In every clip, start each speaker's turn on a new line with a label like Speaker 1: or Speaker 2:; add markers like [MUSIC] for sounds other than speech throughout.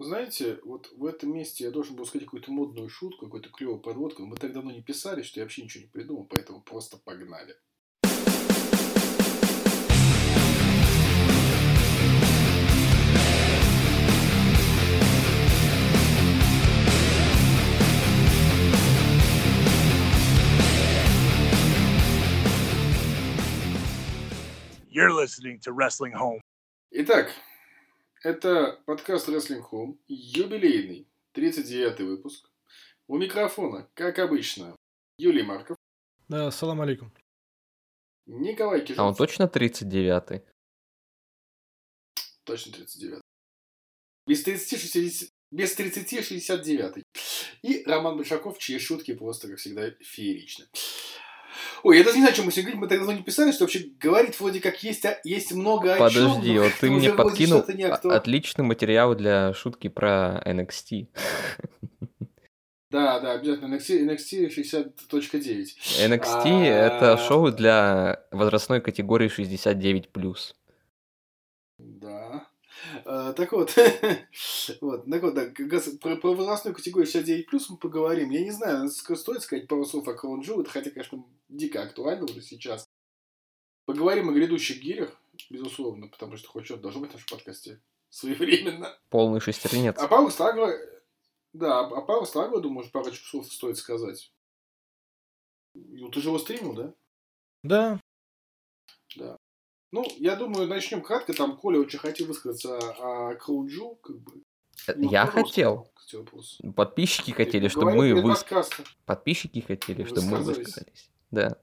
Speaker 1: Знаете, вот в этом месте я должен был сказать какую-то модную шутку, какую-то клевую подводку. Мы так давно не писали, что я вообще ничего не придумал, поэтому просто погнали.
Speaker 2: You're listening to Wrestling Home.
Speaker 1: Итак, это подкаст Wrestling Home, юбилейный, 39-й выпуск. У микрофона, как обычно, Юлий Марков,
Speaker 3: Да, салам алейкум.
Speaker 1: Николай Кижев,
Speaker 4: А он точно 39-й?
Speaker 1: точно 39 Без 30, 60, без 30 69 И Роман Большаков, чьи шутки просто, как всегда, фееричны. Ой, я даже не знаю, о чем мы сегодня говорим, мы так давно не писали, что вообще говорить вроде как есть, а- есть много о
Speaker 4: Подожди,
Speaker 1: но
Speaker 4: вот ты [LAUGHS] мне подкинул отличный материал для шутки про NXT.
Speaker 1: Да, да, обязательно. NXT, NXT 60.9.
Speaker 4: NXT это
Speaker 1: А.
Speaker 4: шоу для возрастной категории 69+.
Speaker 1: Да. А, так вот, [LAUGHS] вот, так вот, да, как раз про, про возрастную категорию 69 плюс мы поговорим. Я не знаю, стоит сказать пару слов о Кроун Джу, хотя, конечно, дико актуально уже сейчас. Поговорим о грядущих гирях, безусловно, потому что хоть что-то должно быть в нашем подкасте своевременно.
Speaker 4: Полный шестернец.
Speaker 1: А пару Стагла, да, а пару Стагла, думаю, может, пару слов стоит сказать. Ну, ты же его стримил, да?
Speaker 3: Да,
Speaker 1: Ну, я думаю, начнем кратко. Там Коля очень хотел высказаться о Кроуджу, как бы. Ну,
Speaker 4: Я хотел. Подписчики хотели, чтобы мы
Speaker 1: перед
Speaker 4: выс...
Speaker 1: подкастом.
Speaker 4: Подписчики хотели, чтобы мы
Speaker 1: Высказались.
Speaker 4: высказались. Да.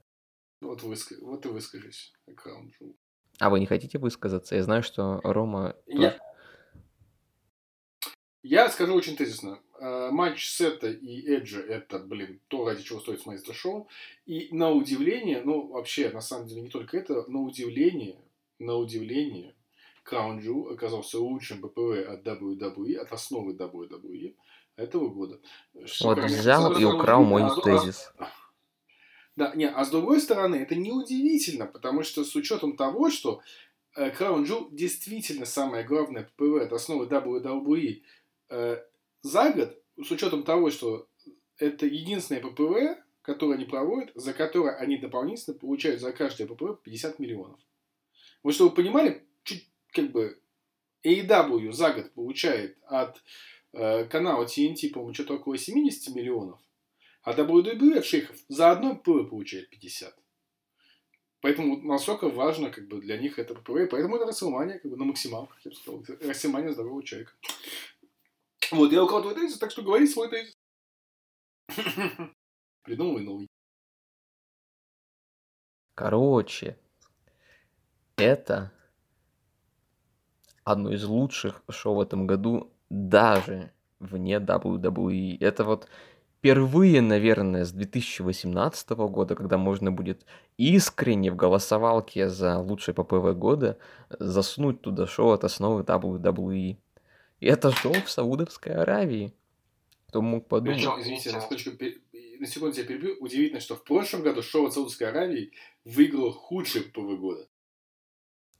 Speaker 1: Вот, выска- вот и выскажись. Кроуджу.
Speaker 4: А вы не хотите высказаться? Я знаю, что Рома...
Speaker 1: Я... Я скажу очень тезисно. Э, Матч Сета и Эджа это, блин, то, ради чего стоит смотреть это шоу. И на удивление, ну, вообще, на самом деле, не только это, на удивление, на удивление, Краун Джу оказался лучшим ППВ от WWE, от основы WWE этого года. Что,
Speaker 4: Вот взял и украл мой
Speaker 1: а а
Speaker 4: тезис.
Speaker 1: Да, не, а с другой стороны, это неудивительно, потому что с учетом того, что э, Crown Jewel действительно самое главное ППВ от основы WWE за год, с учетом того, что это единственное ППВ, которое они проводят, за которое они дополнительно получают за каждое ППВ 50 миллионов. Вот чтобы вы понимали, чуть как бы AEW за год получает от э, канала TNT, по-моему, что-то около 70 миллионов, а WWE от шейхов за одно ППВ получает 50. Поэтому насколько важно как бы, для них это ППВ. Поэтому это Расселмания как бы, на максималках, я бы сказал. Расселмания здорового человека. [LAUGHS] Вот, я укладываю тезис, так что говори свой тезис. [LAUGHS] Придумывай новый.
Speaker 4: Короче, это одно из лучших шоу в этом году даже вне WWE. Это вот впервые, наверное, с 2018 года, когда можно будет искренне в голосовалке за лучшее ППВ года засунуть туда шоу от основы WWE. И это шоу в Саудовской Аравии. Кто мог подумать?
Speaker 1: Причем, извините, на секундочку, на секунду тебя перебью. Удивительно, что в прошлом году шоу от Саудовской Аравии выиграло худший ППВ года.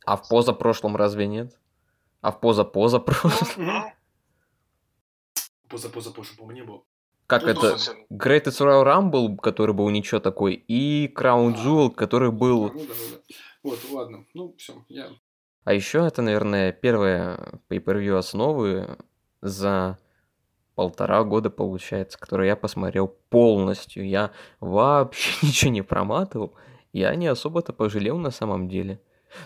Speaker 4: А в позапрошлом разве нет? А в позапозапрошлом?
Speaker 1: Поза-поза прошлом, по-моему, не было.
Speaker 4: Как
Speaker 2: Ну,
Speaker 4: это?
Speaker 2: совсем.
Speaker 4: Greatest Royal Rumble, который был ничего такой, и Crown Jewel, который был...
Speaker 1: Ну, да, да, да. Вот, ладно. Ну, все, я...
Speaker 4: А еще это, наверное, первое pay-per-view основы за полтора года, получается, которое я посмотрел полностью. Я вообще [LAUGHS] ничего не проматывал. Я не особо-то пожалел на самом деле.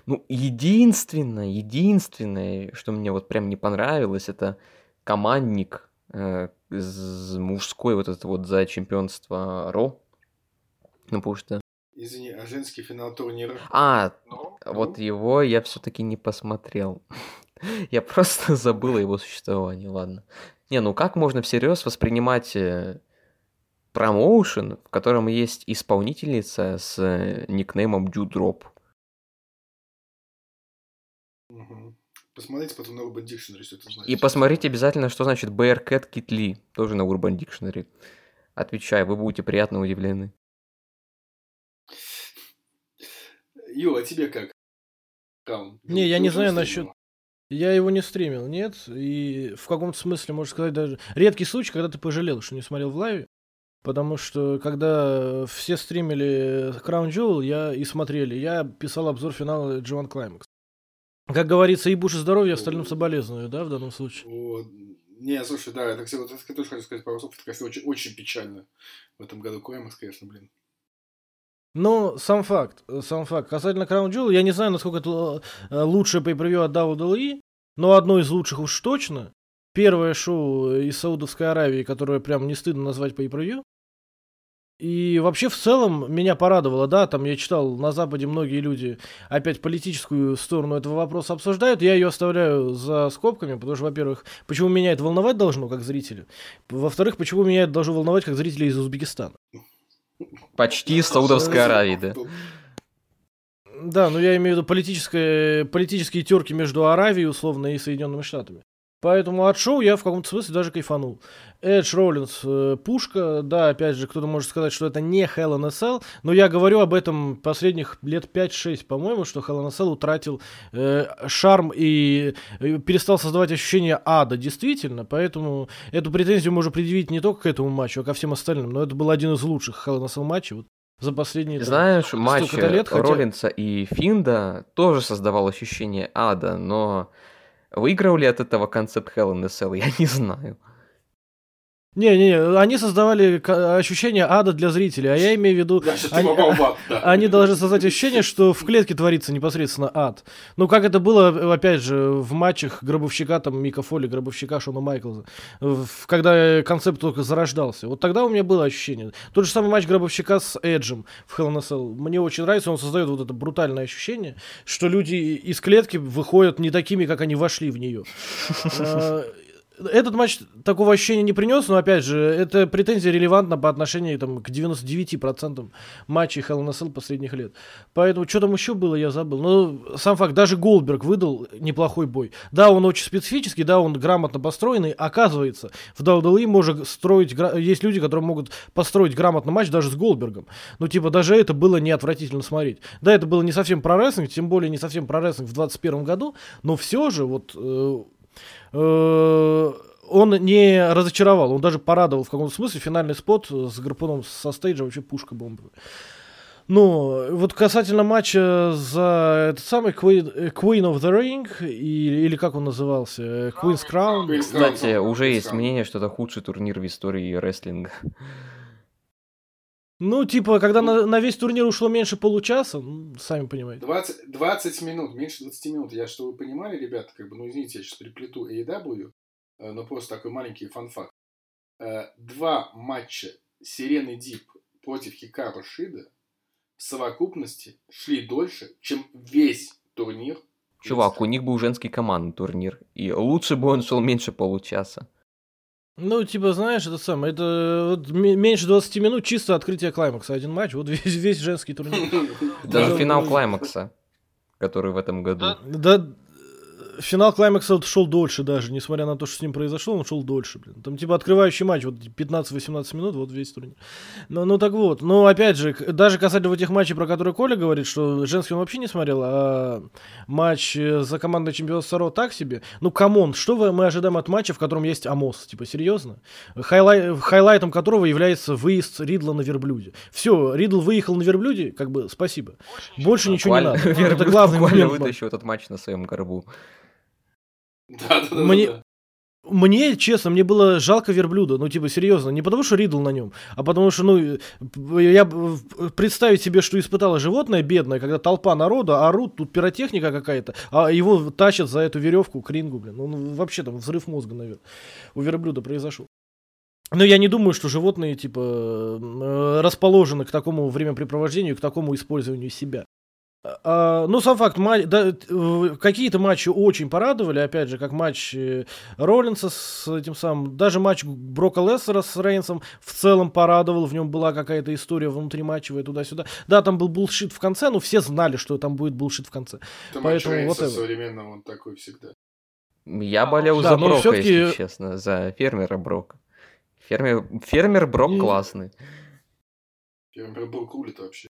Speaker 4: Ну, единственное, единственное, что мне вот прям не понравилось, это командник э, мужской вот этот вот за чемпионство Ро. Ну, потому что...
Speaker 1: Извини, а женский финал турнира?
Speaker 4: А,
Speaker 2: Ну,
Speaker 4: вот его я все-таки не посмотрел. [LAUGHS] Я просто [LAUGHS] забыл о его существовании, ладно. Не, ну как можно всерьез воспринимать э, промоушен, в котором есть исполнительница с э, никнеймом Дюдроп?
Speaker 1: Посмотрите потом на Urban Dictionary, что это значит.
Speaker 4: И посмотрите обязательно, что значит Bearcat Lee, тоже на Urban Dictionary. Отвечаю, вы будете приятно удивлены.
Speaker 1: Ю, а тебе как? Каун?
Speaker 3: Не, я не знаю насчет- Я его не стримил, нет. И в каком-то смысле, можно сказать, даже редкий случай, когда ты пожалел, что не смотрел в лайве. Потому что когда все стримили Crown Jewel, я и смотрели, я писал обзор финала G1 Climax. Как говорится, и буш и здоровья, остальным соболезную, да, в данном случае?
Speaker 1: Вот. Не, слушай, да, это, кстати, вот, это тоже хочу сказать пару слов, это, конечно, очень, очень печально в этом году Клаймакс, конечно, блин.
Speaker 3: Но сам факт, сам факт. Касательно Crown Jewel, я не знаю, насколько это э, лучшее pay от WWE, но одно из лучших уж точно. Первое шоу из Саудовской Аравии, которое прям не стыдно назвать pay и вообще в целом меня порадовало, да, там я читал, на Западе многие люди опять политическую сторону этого вопроса обсуждают, я ее оставляю за скобками, потому что, во-первых, почему меня это волновать должно, как зрителя, во-вторых, почему меня это должно волновать, как зрителя из Узбекистана.
Speaker 4: Почти из Саудовской Аравии, да.
Speaker 3: Да, но я имею в виду политические, политические терки между Аравией, условно, и Соединенными Штатами. Поэтому от шоу я в каком-то смысле даже кайфанул. Эдж Роллинс, э, пушка, да, опять же, кто-то может сказать, что это не Hell in a Cell, но я говорю об этом последних лет 5-6, по-моему, что Hell in a Cell утратил э, шарм и э, перестал создавать ощущение ада, действительно, поэтому эту претензию можно предъявить не только к этому матчу, а ко всем остальным, но это был один из лучших Hell in a Cell матчей, вот, за последние
Speaker 4: Знаешь, там, матч лет, хотя... Роллинса и Финда тоже создавал ощущение ада, но Выиграл ли от этого концепт Hell in a Cell, я не знаю.
Speaker 3: Не-не, они создавали ощущение ада для зрителей, а я имею в виду, они, ад, [LAUGHS] да. они должны создать ощущение, что в клетке творится непосредственно ад. Ну, как это было, опять же, в матчах Гробовщика, там, Мика Фоли, Гробовщика Шона Майклза, когда концепт только зарождался. Вот тогда у меня было ощущение. Тот же самый матч Гробовщика с Эджем в Hell in a Cell. Мне очень нравится, он создает вот это брутальное ощущение, что люди из клетки выходят не такими, как они вошли в нее. [LAUGHS] Этот матч такого ощущения не принес, но опять же, эта претензия релевантна по отношению там, к 99% матчей Cell последних лет. Поэтому что там еще было, я забыл. Но сам факт, даже Голдберг выдал неплохой бой. Да, он очень специфический, да, он грамотно построенный. Оказывается, в WWE можно строить, есть люди, которые могут построить грамотный матч даже с Голдбергом. Ну, типа, даже это было не отвратительно смотреть. Да, это было не совсем про рестлинг, тем более не совсем про рестлинг в 21 году, но все же вот Э, он не разочаровал, он даже порадовал в каком-то смысле. Финальный спот с гарпуном со стейджа вообще пушка бомбовая. Ну, вот касательно матча за этот самый Queen, Queen of the Ring, и, или как он назывался, Queen's Crown.
Speaker 4: Кстати, уже есть мнение, что это худший турнир в истории рестлинга.
Speaker 3: Ну, типа, когда на, на весь турнир ушло меньше получаса, ну, сами понимаете.
Speaker 1: 20, 20 минут, меньше 20 минут. Я, что вы понимали, ребята, как бы, ну, извините, я сейчас переплету AEW, э, но просто такой маленький фан-факт. Э, два матча Сирены Дип против Хикару Шида в совокупности шли дольше, чем весь турнир.
Speaker 4: Чувак, у них был женский командный турнир, и лучше бы он шел меньше получаса.
Speaker 3: Ну, типа, знаешь, это самое, это вот меньше 20 минут чисто открытие клаймакса. Один матч, вот весь, весь женский турнир.
Speaker 4: Даже финал клаймакса, который в этом году.
Speaker 3: Да, финал Клаймакса шел дольше даже, несмотря на то, что с ним произошло, он шел дольше, блин. Там типа открывающий матч, вот 15-18 минут, вот весь турнир. Ну, ну так вот, ну опять же, даже касательно тех матчей, про которые Коля говорит, что женский он вообще не смотрел, а матч э, за командное чемпионство Raw так себе. Ну, come on, что мы ожидаем от матча, в котором есть Омос? Типа, серьезно? Highli... Highlight ом которого является выезд Ридла на верблюде. Все, Ридл выехал на верблюде, как бы, спасибо. Больше ничего не надо. [LAUGHS]
Speaker 4: Это главный момент. вытащил этот матч на своем горбу.
Speaker 3: Мне. Мне, честно, мне было жалко верблюда, ну, типа, серьезно, не потому что Ридл на нем, а потому что, ну, я представить себе, что испытало животное бедное, когда толпа народа орут, тут пиротехника какая-то, а его тащат за эту веревку к рингу, блин, ну, вообще там взрыв мозга, наверное, у верблюда произошел. Но я не думаю, что животные, типа, расположены к такому времяпрепровождению, к такому использованию себя. А, ну, сам факт, матч, да, какие-то матчи очень порадовали, опять же, как матч э, Роллинса с этим самым, даже матч Брока Лессера с Рейнсом в целом порадовал, в нем была какая-то история внутри матчевая туда-сюда. Да, там был булшит в конце, но все знали, что там будет булшит в конце.
Speaker 1: Это Поэтому матч вот современного, он такой всегда.
Speaker 4: Я болел да, за Брока, если честно, за фермера Брока. Фермер, фермер Брок И... классный.
Speaker 1: Фермер Брок рулит вообще.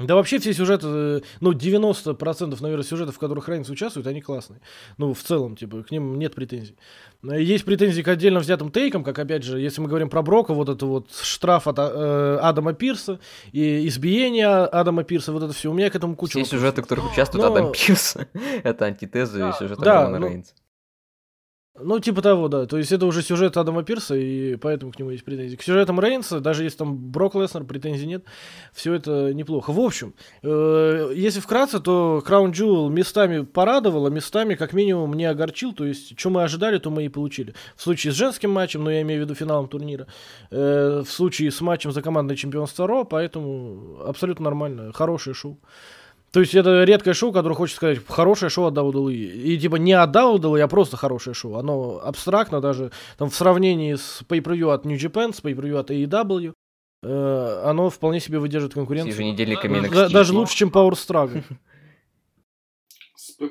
Speaker 3: Да вообще все сюжеты, э, ну 90% наверное сюжетов, в которых Рейнс участвует, они классные. Ну в целом, типа, к ним нет претензий. Есть претензии к отдельно взятым тейкам, как опять же, если мы говорим про Брока, вот это вот штраф от э, Адама Пирса и избиение Адама Пирса, вот это все. У меня к этому куча.
Speaker 4: Все сюжеты, в которых участвует Но... Адам Пирс, [LAUGHS] это антитеза да, сюжета
Speaker 3: да, Романа ну, Рейнса. Ну, типа того, да. То есть это уже сюжет Адама Пирса, и поэтому к нему есть претензии. К сюжетам Рейнса, даже если там Брок Леснер, претензий нет, все это неплохо. В общем, э, если вкратце, то Краун Джул местами порадовала, местами как минимум не огорчил. То есть, что мы ожидали, то мы и получили. В случае с женским матчем, но я имею в виду финалом турнира, э, в случае с матчем за командное чемпионство Ро, поэтому абсолютно нормально, хорошее шоу. То есть это редкое шоу, которое хочет сказать хорошее шоу от WWE. И типа не от WWE, а просто хорошее шоу. Оно абстрактно даже там в сравнении с pay-per-view от New Japan, с pay-per-view от AEW, э, оно вполне себе выдержит конкуренцию.
Speaker 4: Еженедельниками
Speaker 3: да, Даже лучше, чем Power Struggle. [LAUGHS]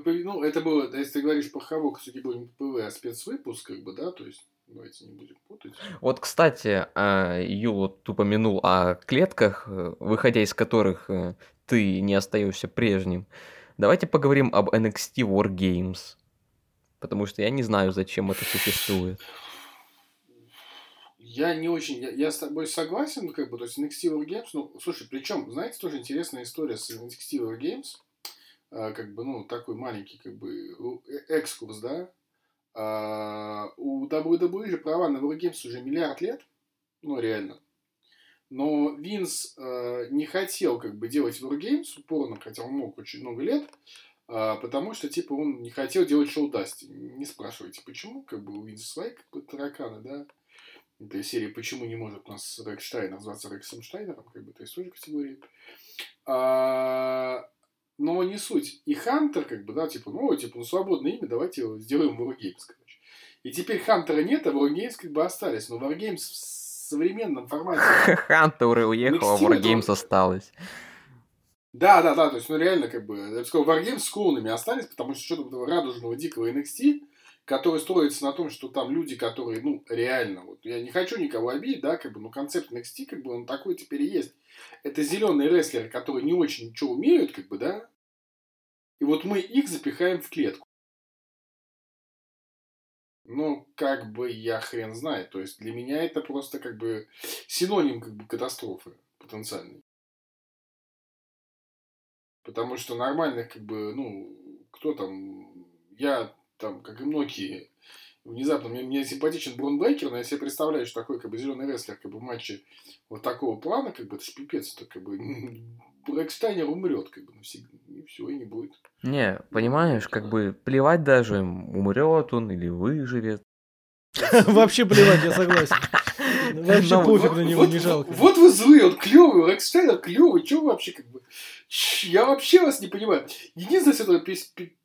Speaker 1: Ну, это было, если ты говоришь по Хавок, все-таки будем ПВ, а спецвыпуск, как бы, да, то есть Давайте не будем путать.
Speaker 4: Вот, кстати, а, Ю вот упомянул о клетках, э, выходя из которых э, ты не остаешься прежним. Давайте поговорим об NXT War Games. Потому что я не знаю, зачем это существует.
Speaker 1: Я не очень, я, я с тобой согласен, как бы, то есть NXT War Games, ну, слушай, причем, знаете, тоже интересная история с NXT War Games, а, как бы, ну, такой маленький, как бы, э, экскурс, да, а, у WWE же права на War Games уже миллиард лет, ну, реально, но Винс э, не хотел как бы делать Wargames упорно, хотя он мог очень много лет, э, потому что типа он не хотел делать шоу Дасти. Не спрашивайте, почему, как бы у Винса свои как бы тараканы, да. Этой серии «Почему не может у нас Рекс Штайнер называться Рексом Штайнером?» Как бы, то есть тоже категория. А, но не суть. И Хантер, как бы, да, типа, ну, типа, ну, свободное имя, давайте сделаем Wargames, короче. И теперь Хантера нет, а Wargames как бы остались. Но Wargames современном формате. [LAUGHS]
Speaker 4: Хантер уехал, а Wargames осталось.
Speaker 1: Да, да, да, то есть, ну реально, как бы, я бы сказал, Wargames с клоунами остались, потому что что-то этого радужного дикого NXT, который строится на том, что там люди, которые, ну, реально, вот, я не хочу никого обидеть, да, как бы, но концепт NXT, как бы, он такой теперь и есть. Это зеленые рестлеры, которые не очень ничего умеют, как бы, да, и вот мы их запихаем в клетку. Ну, как бы я хрен знает. То есть для меня это просто как бы синоним как бы катастрофы потенциальной. Потому что нормальных, как бы, ну, кто там, я там, как и многие, внезапно, мне, мне симпатичен Брон Брейкер, но я себе представляю, что такой, как бы, зеленый рестлер, как бы, в матче вот такого плана, как бы, это ж пипец, это, как бы, [LAUGHS] Брэкстайнер умрет, как бы, навсегда, и все, и не будет.
Speaker 4: Не, понимаешь, как бы, плевать даже, умрет он или выживет. [LAUGHS]
Speaker 3: Вообще плевать, я согласен. [LAUGHS] Вообще пофиг на него, не жалко.
Speaker 1: Вот вы злые, он клевый, Рекстайнер клевый, что вообще как бы... Я вообще вас не понимаю. Единственное светлое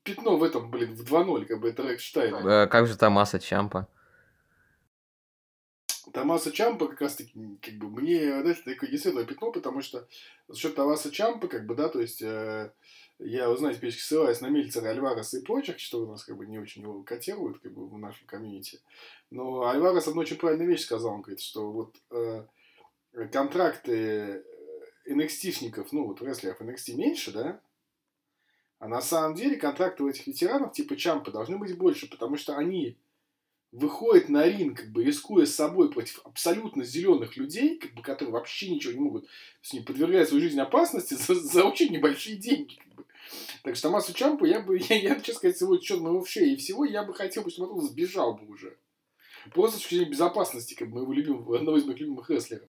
Speaker 1: пятно в этом, блин, в 2-0, как бы, это Рекстайнер.
Speaker 4: Э, как же Томаса Чампа?
Speaker 1: Томаса Чампа как раз таки, как бы, мне, знаете, такое не светлое пятно, потому что за счет Томаса Чампа, как бы, да, то есть, э, я, вы знаете, периодически ссылаюсь на Мильцера, Альвареса и прочих, что у нас, как бы, не очень его котируют, как бы, в нашем комьюнити. Но Альварес одну очень правильную вещь сказал, он говорит, что вот э, контракты NXT-шников, ну, вот рестлеров NXT меньше, да, а на самом деле контракты у этих ветеранов типа Чампа должны быть больше, потому что они выходит на ринг, как бы рискуя собой против абсолютно зеленых людей, как бы, которые вообще ничего не могут, то есть подвергая свою жизнь опасности [LAUGHS] за, за очень небольшие деньги. Как бы. Так что Томасу Чампу я бы, [LAUGHS] я, я честно сказать, сегодня счет моего шеи и всего, я бы хотел, чтобы он сбежал бы уже. Просто с точки зрения безопасности, как бы, моего любимого, одного из моих любимых рестлеров.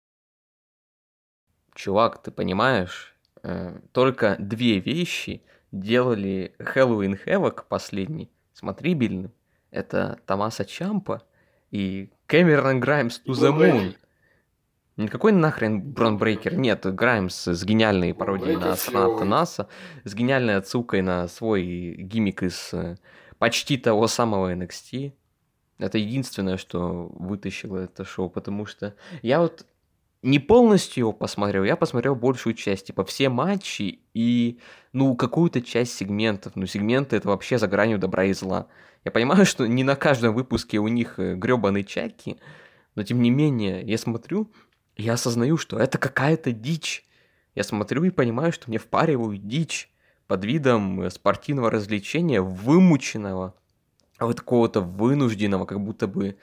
Speaker 4: Чувак, ты понимаешь, э, только две вещи делали Хэллоуин Хэвок последний смотрибельным это Томаса Чампа и Кэмерон Граймс to the Moon. Никакой нахрен Бронбрейкер. Нет, Граймс с гениальной пародией на Саната Наса, с гениальной отсылкой на свой гиммик из э, почти того самого NXT. Это единственное, что вытащило это шоу, потому что я вот не полностью его посмотрел, я посмотрел большую часть, типа все матчи и, ну, какую-то часть сегментов. Ну, сегменты это вообще за гранью добра и зла. Я понимаю, [LAUGHS] что не на каждом выпуске у них э, гребаные чаки, но тем не менее, я смотрю, я осознаю, что это какая-то дичь. Я смотрю и понимаю, что мне впаривают дичь под видом спортивного развлечения, вымученного, вот какого-то вынужденного, как будто бы,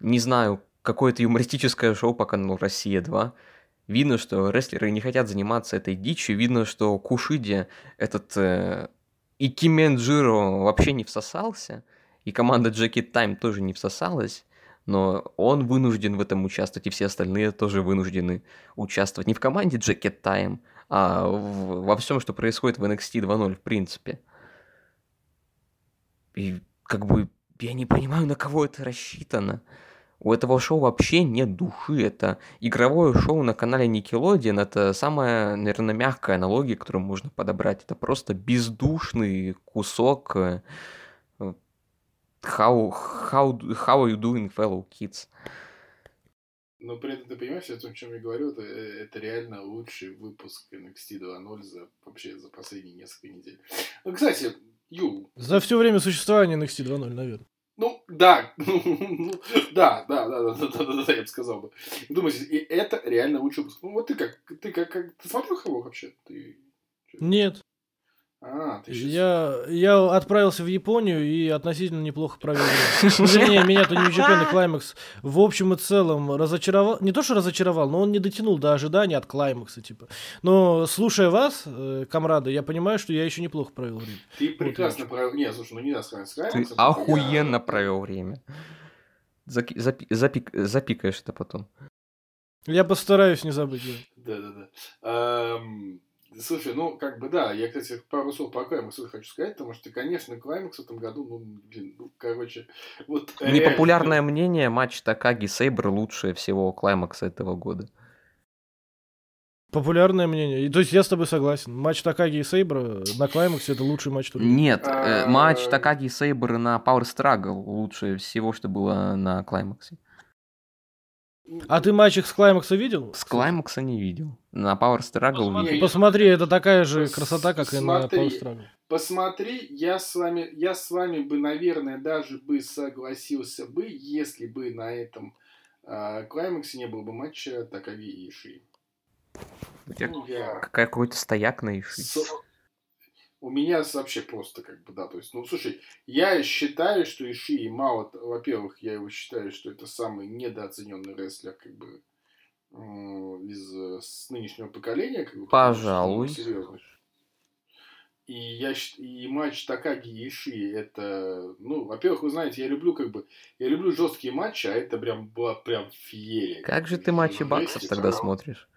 Speaker 4: не знаю, какое-то юмористическое шоу по каналу «Россия-2». Видно, что рестлеры не хотят заниматься этой дичью, видно, что Кушиди, этот э, Икименджиро вообще не всосался, и команда Джеки Тайм тоже не всосалась, но он вынужден в этом участвовать, и все остальные тоже вынуждены участвовать не в команде Джеки Тайм, а в, во всем, что происходит в NXT 2.0 в принципе. И как бы я не понимаю, на кого это рассчитано. У этого шоу вообще нет души. Это игровое шоу на канале Nickelodeon. Это самая, наверное, мягкая аналогия, которую можно подобрать. Это просто бездушный кусок э, how, how, how are you doing, fellow kids?
Speaker 1: Но при этом ты понимаешь, о чем я говорю, это, это реально лучший выпуск NXT 2.0 за, вообще за последние несколько недель. Ну, кстати, Ю.
Speaker 3: За все время существования NXT 2.0, наверное.
Speaker 1: Ну, да, [LAUGHS] да, да, да, да, да, да, да, я бы сказал бы. Думаете, и это реально лучший выпуск. Ну, вот ты как, ты как, как ты смотрел его вообще? Ты...
Speaker 3: Нет.
Speaker 1: А, ты сейчас...
Speaker 3: я, я отправился в Японию и относительно неплохо провел время. Ну, меня-то New Japan и Climax в общем и целом разочаровал. Не то, что разочаровал, но он не дотянул до ожиданий от Клаймакса, типа. Но слушая вас, э, комрады, я понимаю, что я еще неплохо провел время.
Speaker 1: Ты прекрасно вот, провел... Не, слушай, ну не надо сказать с
Speaker 4: Ты охуенно я... провел время. Заки... Запи... Запик... Запикаешь это потом.
Speaker 3: Я постараюсь не забыть.
Speaker 1: Да-да-да. Слушай, ну, как бы, да, я, кстати, пару слов по Клаймаксу хочу сказать, потому что, конечно, Клаймакс в этом году, ну, блин, ну, короче, вот...
Speaker 4: Непопулярное реально... мнение, матч Такаги Сейбр лучшее всего Клаймакса этого года.
Speaker 3: Популярное мнение. И, то есть я с тобой согласен. Матч Такаги и Сейбра на Клаймаксе это лучший матч турнира.
Speaker 4: Нет, э, матч Такаги и Сейбр на Power Struggle лучше всего, что было на Клаймаксе.
Speaker 3: А ты матч их с Клаймакса видел?
Speaker 4: С Клаймакса не видел. На Power Struggle
Speaker 3: посмотри, видел. Посмотри, это такая же красота, как и на Power Struggle.
Speaker 1: Посмотри, я с вами, я с вами бы, наверное, даже бы согласился бы, если бы на этом э, Клаймаксе не было бы матча Такаги и Иши.
Speaker 4: У тебя ну, я... какой-то стояк на Иши. С
Speaker 1: у меня вообще просто как бы, да, то есть, ну, слушай, я считаю, что Иши мало, во-первых, я его считаю, что это самый недооцененный рестлер, как бы, из э, с нынешнего поколения, как бы,
Speaker 4: Пожалуй.
Speaker 1: Серьезно. И я и матч Такаги и Иши это, ну, во-первых, вы знаете, я люблю как бы, я люблю жесткие матчи, а это прям была прям феерия.
Speaker 4: Как же ты матчи баксов тогда смотришь?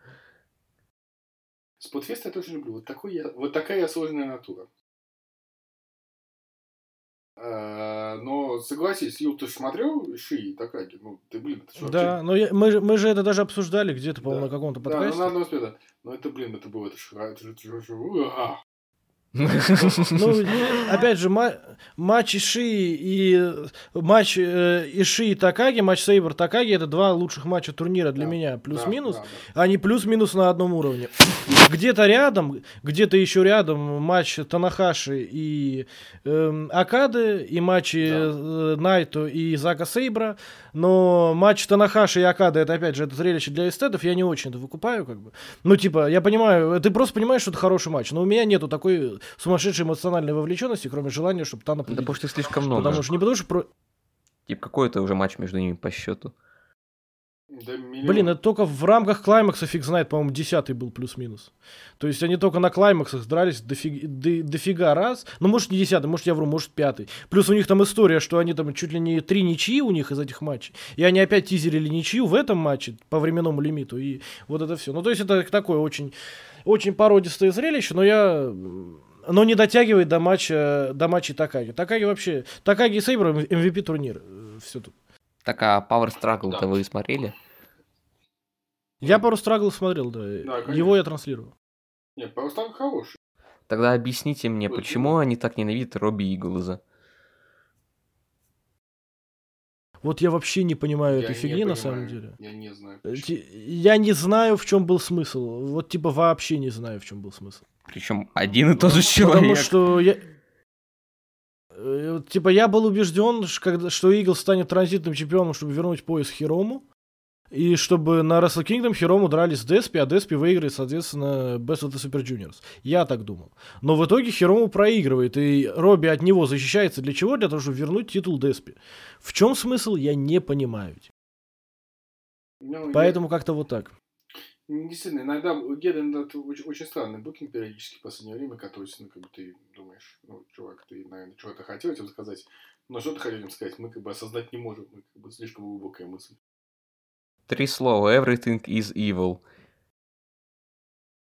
Speaker 1: Спотфест я тоже люблю. Вот, такой я, вот такая я сложная натура. А, но согласись, Ю, ты смотрел Ши Такаги? Ну, ты, блин, это
Speaker 3: что Да, но я, мы, мы же это даже обсуждали где-то, по-моему, да. на каком-то подкасте.
Speaker 1: Да, ну, на одном да. Но это, блин, это было, это же, это же, это же, а,
Speaker 3: ну, [LAUGHS] опять же, матч Иши и матч э, Иши и Такаги, матч Сейбр Такаги это два лучших матча турнира для меня. Плюс-минус. Они плюс-минус на одном уровне. Где-то рядом, где-то еще рядом матч Танахаши и эм, Акады, и матчи э, Найто и Зака Сейбра. Но матч Танахаши и Акады, это опять же, это зрелище для эстетов, я не очень это выкупаю, как бы. Ну, типа, я понимаю, ты просто понимаешь, что это хороший матч, но у меня нету такой сумасшедшей эмоциональной вовлеченности, кроме желания, чтобы Тана
Speaker 4: победил. Да потому что слишком много.
Speaker 3: Потому что не потому что...
Speaker 4: Типа, какой это уже матч между ними по счету?
Speaker 3: Да Блин, это только в рамках клаймакса фиг знает, по-моему, десятый был плюс-минус. То есть они только на клаймаксах дрались дофиг, до, дофига раз. Ну, может, не десятый, может, я вру, может, пятый. Плюс у них там история, что они там чуть ли не три ничьи у них из этих матчей. И они опять тизерили ничью в этом матче по временному лимиту. И вот это все. Ну, то есть это такое очень, очень породистое зрелище, но я но не дотягивает до матча, до матча Такаги. Такаги вообще... Такаги и Сейбр MVP турнир. Все тут.
Speaker 4: Так, а Power Struggle-то да. вы смотрели?
Speaker 3: Я Power Struggle смотрел, да. да Его я транслировал.
Speaker 1: Нет, Power Struggle хороший.
Speaker 4: Тогда объясните мне, Очень почему они так ненавидят Робби Иглза?
Speaker 3: Вот я вообще не понимаю
Speaker 1: я
Speaker 3: этой
Speaker 1: не
Speaker 3: фигни
Speaker 1: понимаю.
Speaker 3: на самом деле.
Speaker 1: Я не знаю.
Speaker 3: Э, почему. Я не знаю, в чем был смысл. Вот типа вообще не знаю, в чем был смысл.
Speaker 4: Причем один и тот же человек.
Speaker 3: Потому что я, Типа я был убежден, что Игл станет транзитным чемпионом, чтобы вернуть пояс Хирому. и чтобы на Wrestle Kingdom Хирому дрались с Деспи, а Деспи выиграет, соответственно, Best of the Super Juniors. Я так думал. Но в итоге Хирому проигрывает, и Робби от него защищается для чего? Для того, чтобы вернуть титул Деспи. В чем смысл, я не понимаю. Ну, Поэтому я... как-то вот так.
Speaker 1: Действительно, иногда Геда это очень, очень странный букинг периодически в последнее время, который, ну, как бы ты думаешь, ну, чувак, ты, наверное, чего-то хотел этим сказать, но что ты хотел им сказать, мы как бы осознать не можем, мы как бы слишком глубокая мысль.
Speaker 4: Три слова. Everything is evil.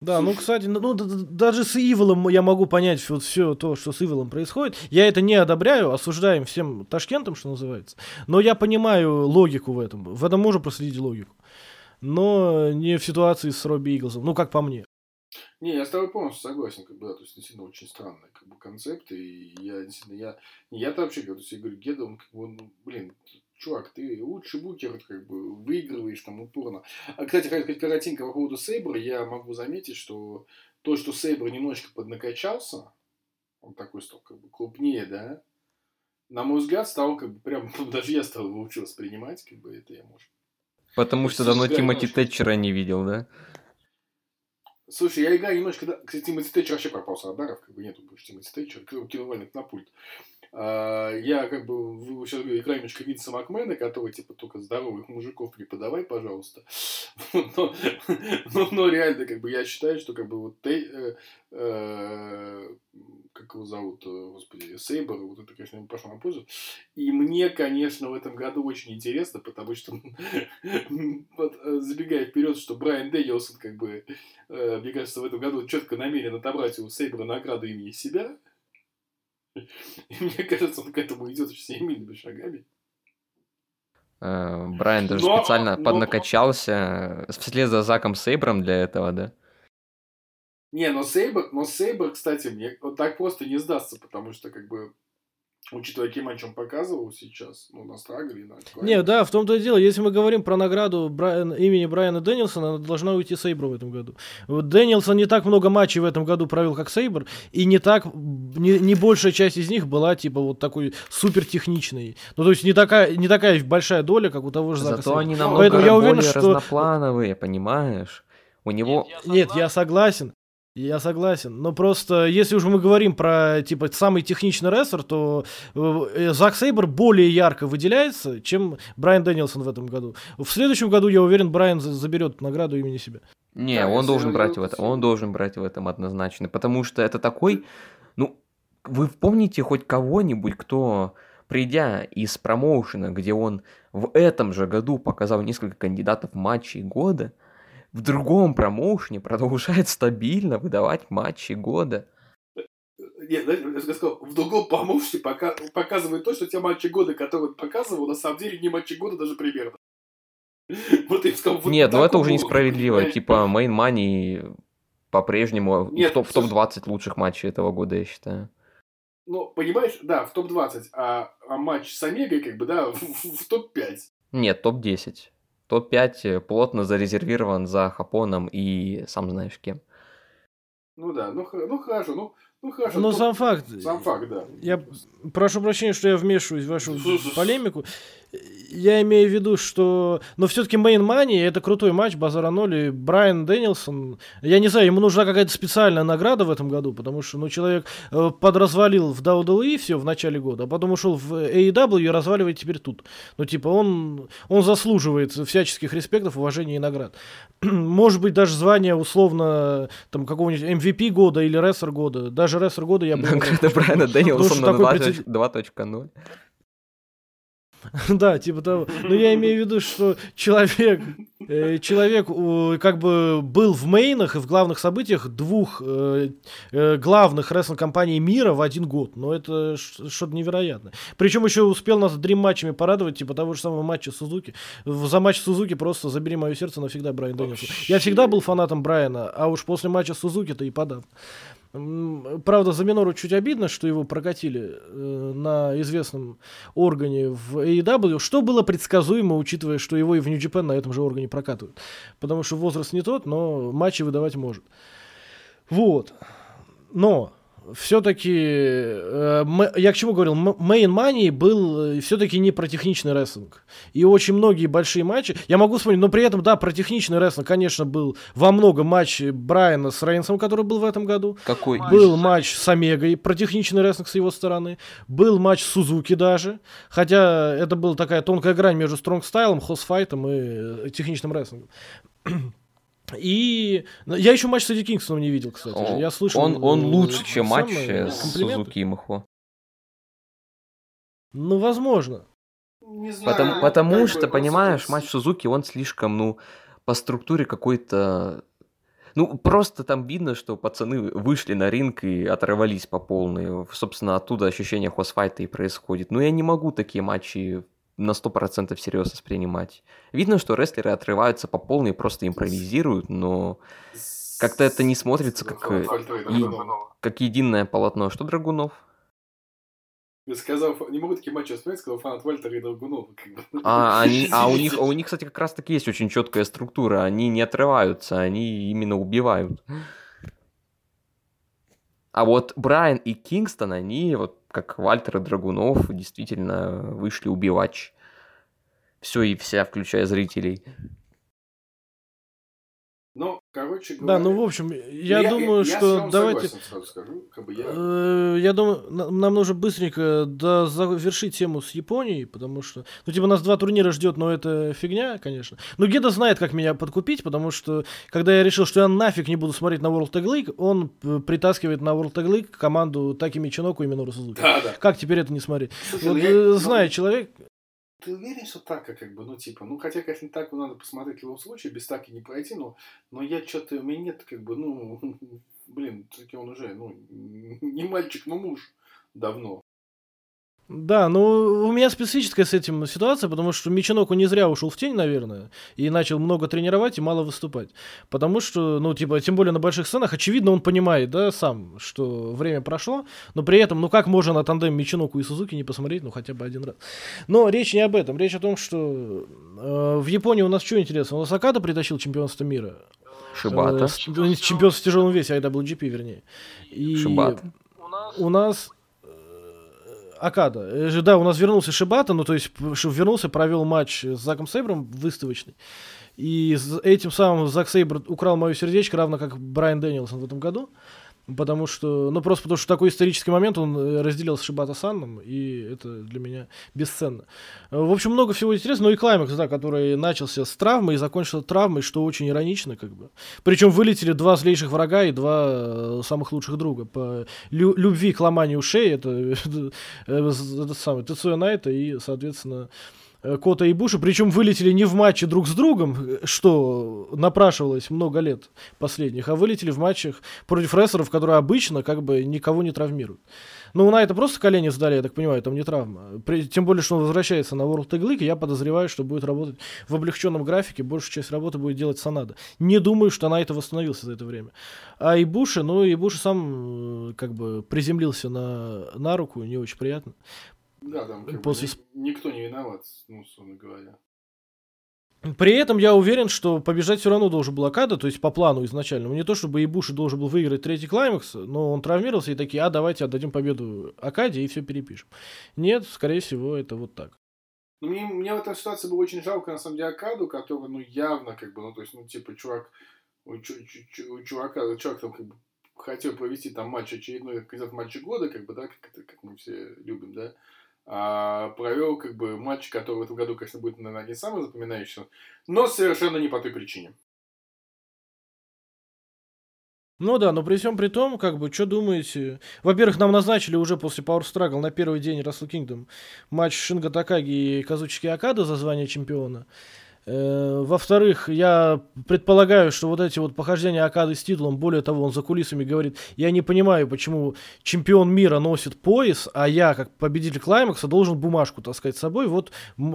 Speaker 3: Да, ну, кстати, ну, ну даже с Иволом я могу понять вот все то, что с Иволом происходит. Я это не одобряю, осуждаем всем Ташкентом, что называется. Но я понимаю логику в этом. В этом можно проследить логику. Но не в ситуации с Робби Иглзом. Ну, как по мне.
Speaker 1: Не, я с тобой полностью согласен, как бы, да, то есть, действительно, очень странный, как бы, концепт, и я, действительно, я, я-то вообще, говорю, то я говорю, Геда, он, как бы, он, блин, чувак, ты лучший букер, как бы, выигрываешь там упорно. А, кстати, хоть коротенько по поводу Сейбра, я могу заметить, что то, что Сейбр немножечко поднакачался, он такой стал, как бы, крупнее, да, на мой взгляд, стал, как бы, прям, [LAUGHS] даже я стал его лучше воспринимать, как бы, это я, может.
Speaker 4: Потому что давно Тимоти Тэтчера не видел, да?
Speaker 1: Слушай, я играю немножко... Кстати, Тимоти Тэтчер вообще пропал с радаров, как бы нету больше Тимоти Тэтчера, кинул вальник на пульт. А, я как бы сейчас играю немножко Винса Макмена, который типа только здоровых мужиков преподавай, пожалуйста. [LAUGHS] Но, но, но реально, как бы я считаю, что как бы вот ты, э, э, как его зовут, э, господи, Сейбер, вот это, конечно, ему пошло на пользу. И мне, конечно, в этом году очень интересно, потому что, [LAUGHS] вот, э, забегая вперед, что Брайан Дэнилсон, как бы, э, мне кажется, в этом году четко намерен отобрать у Сейбера награду имени себя. И мне кажется, он к этому идет очень семейными шагами.
Speaker 4: Брайан даже но, специально но... поднакачался вслед за Заком Сейбром для этого, да?
Speaker 1: Не, но Сейбр, но Сейбр, кстати, мне вот так просто не сдастся, потому что, как бы, Учитывая, каким матч он показывал сейчас, ну, на Страгле, на
Speaker 3: Не, да, в том-то и дело. Если мы говорим про награду Брайан, имени Брайана Дэнилсона, она должна уйти Сейбру в этом году. Вот Дэнилсон не так много матчей в этом году провел, как Сейбр, и не так, не, не большая часть из них была, типа, вот такой супер техничной. Ну, то есть не такая, не такая большая доля, как у того же
Speaker 4: Зака Зато Сейбра. они намного Поэтому я уверен, более что... разноплановые, понимаешь? У него...
Speaker 3: Нет, я согласен. Я согласен. Но просто, если уже мы говорим про, типа, самый техничный рестлер, то э, Зак Сейбер более ярко выделяется, чем Брайан Дэнилсон в этом году. В следующем году, я уверен, Брайан заберет награду имени себя.
Speaker 4: Не, да, он должен брать в этом. Он должен брать в этом однозначно. Потому что это такой... Ну, вы помните хоть кого-нибудь, кто, придя из промоушена, где он в этом же году показал несколько кандидатов матчей года, в другом промоушене продолжает стабильно выдавать матчи года.
Speaker 1: Нет, я сказал, в другом промоушене пока, показывает то, что те матчи года, которые он показывал, на самом деле не матчи года даже примерно.
Speaker 4: Вот я сказал, вот Нет, ну это уже несправедливо. Типа, Main Money по-прежнему Нет, в топ-20 лучших матчей этого года, я считаю.
Speaker 1: Ну, понимаешь, да, в топ-20, а, а матч с Омегой, как бы, да, [LAUGHS] в, в топ-5.
Speaker 4: Нет, топ-10 топ-5 э, плотно зарезервирован за Хапоном и сам знаешь кем.
Speaker 1: Ну да, ну, ну хорошо, ну, ну хорошо.
Speaker 3: Но ну, сам факт.
Speaker 1: Сам факт, да.
Speaker 3: Я прошу прощения, что я вмешиваюсь в вашу полемику. Я имею в виду, что... Но все-таки Мейн Мани это крутой матч, Базара Ноль и Брайан Дэнилсон. Я не знаю, ему нужна какая-то специальная награда в этом году, потому что, ну, человек э, подразвалил в WWE все в начале года, а потом ушел в AEW и разваливает теперь тут. Ну, типа, он, он заслуживает всяческих респектов, уважения и наград. [CLEARS THROAT] Может быть, даже звание условно там какого-нибудь MVP года или рестлер года. Даже рестлер года я бы... [LAUGHS]
Speaker 4: Награда Брайана [LAUGHS] Дэнилсона 2.0. [LAUGHS]
Speaker 3: Да, типа того. Но я имею в виду, что человек, э, человек как бы был в мейнах и в главных событиях двух э, э, главных рестлинг-компаний мира в один год. Но это что-то невероятное. Причем еще успел нас дрим-матчами порадовать, типа того же самого матча Сузуки. За матч Сузуки просто забери мое сердце навсегда Брайан Дэнилсон. Я всегда был фанатом Брайана, а уж после матча Сузуки-то и подав. Правда, за Минору чуть обидно, что его прокатили э, на известном органе в AEW, что было предсказуемо, учитывая, что его и в Нью-Джапен на этом же органе прокатывают. Потому что возраст не тот, но матчи выдавать может. Вот. Но все-таки, э, я к чему говорил, Main Money был э, все-таки не про техничный рестлинг. И очень многие большие матчи, я могу вспомнить, но при этом, да, про техничный рестлинг, конечно, был во много матч Брайана с Рейнсом, который был в этом году.
Speaker 4: Какой?
Speaker 3: Был матч с Омегой, про техничный рестлинг с его стороны. Был матч с Сузуки даже, хотя это была такая тонкая грань между стронгстайлом, хосфайтом и э, техничным рестлингом. И я еще матч с Эдди Кингстоном не видел, кстати. О, я слышал.
Speaker 4: Он, он лучше, чем матч с Сузуки и Махо.
Speaker 3: Ну, возможно.
Speaker 4: Не знаю, потому потому что, понимаешь, матч Сузуки, он слишком, ну, по структуре какой-то... Ну, просто там видно, что пацаны вышли на ринг и оторвались по полной. Собственно, оттуда ощущение хосфайта и происходит. Но я не могу такие матчи на 100% всерьез воспринимать. Видно, что рестлеры отрываются по полной и просто импровизируют, но как-то это не смотрится как, и, как единое полотно. Что Драгунов?
Speaker 1: Я сказал, не могу такие матчи вспомнить, сказал фанат Вальтера и Драгунова. Как бы.
Speaker 4: А, они, а у, них, [LAUGHS] у них, кстати, как раз таки есть очень четкая структура. Они не отрываются, они именно убивают. А вот Брайан и Кингстон, они вот как Вальтер и Драгунов действительно вышли убивать все и вся, включая зрителей.
Speaker 1: Ну, короче говоря...
Speaker 3: Да, ну, в общем, я, я думаю, я, что я давайте... Согласен, скажу, как бы я... Э, я думаю, нам нужно быстренько да, завершить тему с Японией, потому что... Ну, типа, нас два турнира ждет, но это фигня, конечно. Но Геда знает, как меня подкупить, потому что, когда я решил, что я нафиг не буду смотреть на World Tag League, он притаскивает на World Tag League команду Таки Мичиноку и Минору Сузуки. Да, да. Как теперь это не смотреть? Слушай, вот, ну, я... Ну, знает человек,
Speaker 1: ты уверен, что так, как бы, ну, типа, ну, хотя, конечно, так надо посмотреть в любом случае, без так и не пройти, но, но я что-то, у меня нет, как бы, ну, [LAUGHS] блин, все-таки он уже, ну, [LAUGHS] не мальчик, но муж давно.
Speaker 3: Да, ну у меня специфическая с этим ситуация, потому что Мичиноку не зря ушел в тень, наверное, и начал много тренировать и мало выступать. Потому что, ну, типа, тем более на больших сценах, очевидно, он понимает, да, сам, что время прошло, но при этом, ну, как можно на тандем Мичиноку и Сузуки не посмотреть, ну, хотя бы один раз. Но речь не об этом, речь о том, что э, в Японии у нас что интересно, у нас Акада притащил чемпионство мира.
Speaker 4: Шибата. Э,
Speaker 3: чемпионство в тяжелом весе, IWGP, вернее. И Шибата. У нас Акада. Э, да, у нас вернулся Шибата, ну то есть вернулся, провел матч с Заком Сейбром выставочный. И этим самым Зак Сейбр украл мое сердечко, равно как Брайан Дэнилсон в этом году. Потому что, ну просто потому что такой исторический момент он э, разделил с Шибата Санном, и это для меня бесценно. В общем, много всего интересного. Ну и Клаймакс, да, который начался с травмы и закончился травмой, что очень иронично, как бы. Причем вылетели два злейших врага и два э, самых лучших друга. По лю- любви к ломанию ушей, это, [LAUGHS] это, это, самый Тецуя Найта и, соответственно, Э, Кота и Буша, причем вылетели не в матче друг с другом, что напрашивалось много лет последних, а вылетели в матчах против рестлеров, которые обычно как бы никого не травмируют. Ну, у Найта просто колени сдали, я так понимаю, там не травма. При, тем более, что он возвращается на World Tag League, я подозреваю, что будет работать в облегченном графике, большую часть работы будет делать Санада. Не думаю, что Найта восстановился за это время. А и Буша, ну, и Буша сам э, как бы приземлился на, на руку, не очень приятно.
Speaker 1: Да, там как После... бы, никто не виноват, ну, условно говоря.
Speaker 3: При этом я уверен, что побежать все равно должен был Акада, то есть по плану изначально. Не то, чтобы Ибуши должен был выиграть третий клаймакс, но он травмировался и такие, а давайте отдадим победу Акаде и все перепишем. Нет, скорее всего, это вот так.
Speaker 1: Ну, мне, мне в этой ситуации было очень жалко, на самом деле, Акаду, который, ну, явно, как бы, ну, то есть, ну, типа, чувак, у, чу, чу, у чувака, чувак там, как бы, хотел провести там матч очередной, кандидат матча года, как бы, да, как, это, как мы все любим, да, а, провел как бы матч, который в этом году, конечно, будет, наверное, не самый запоминающийся, но совершенно не по той причине.
Speaker 3: Ну да, но при всем при том, как бы, что думаете? Во-первых, нам назначили уже после Power Struggle на первый день Wrestle Kingdom матч Шинга Такаги и Казучики Акада за звание чемпиона. Э, во-вторых, я предполагаю, что вот эти вот похождения Акады с титулом, более того, он за кулисами говорит, я не понимаю, почему чемпион мира носит пояс, а я, как победитель Клаймакса, должен бумажку таскать с собой. Вот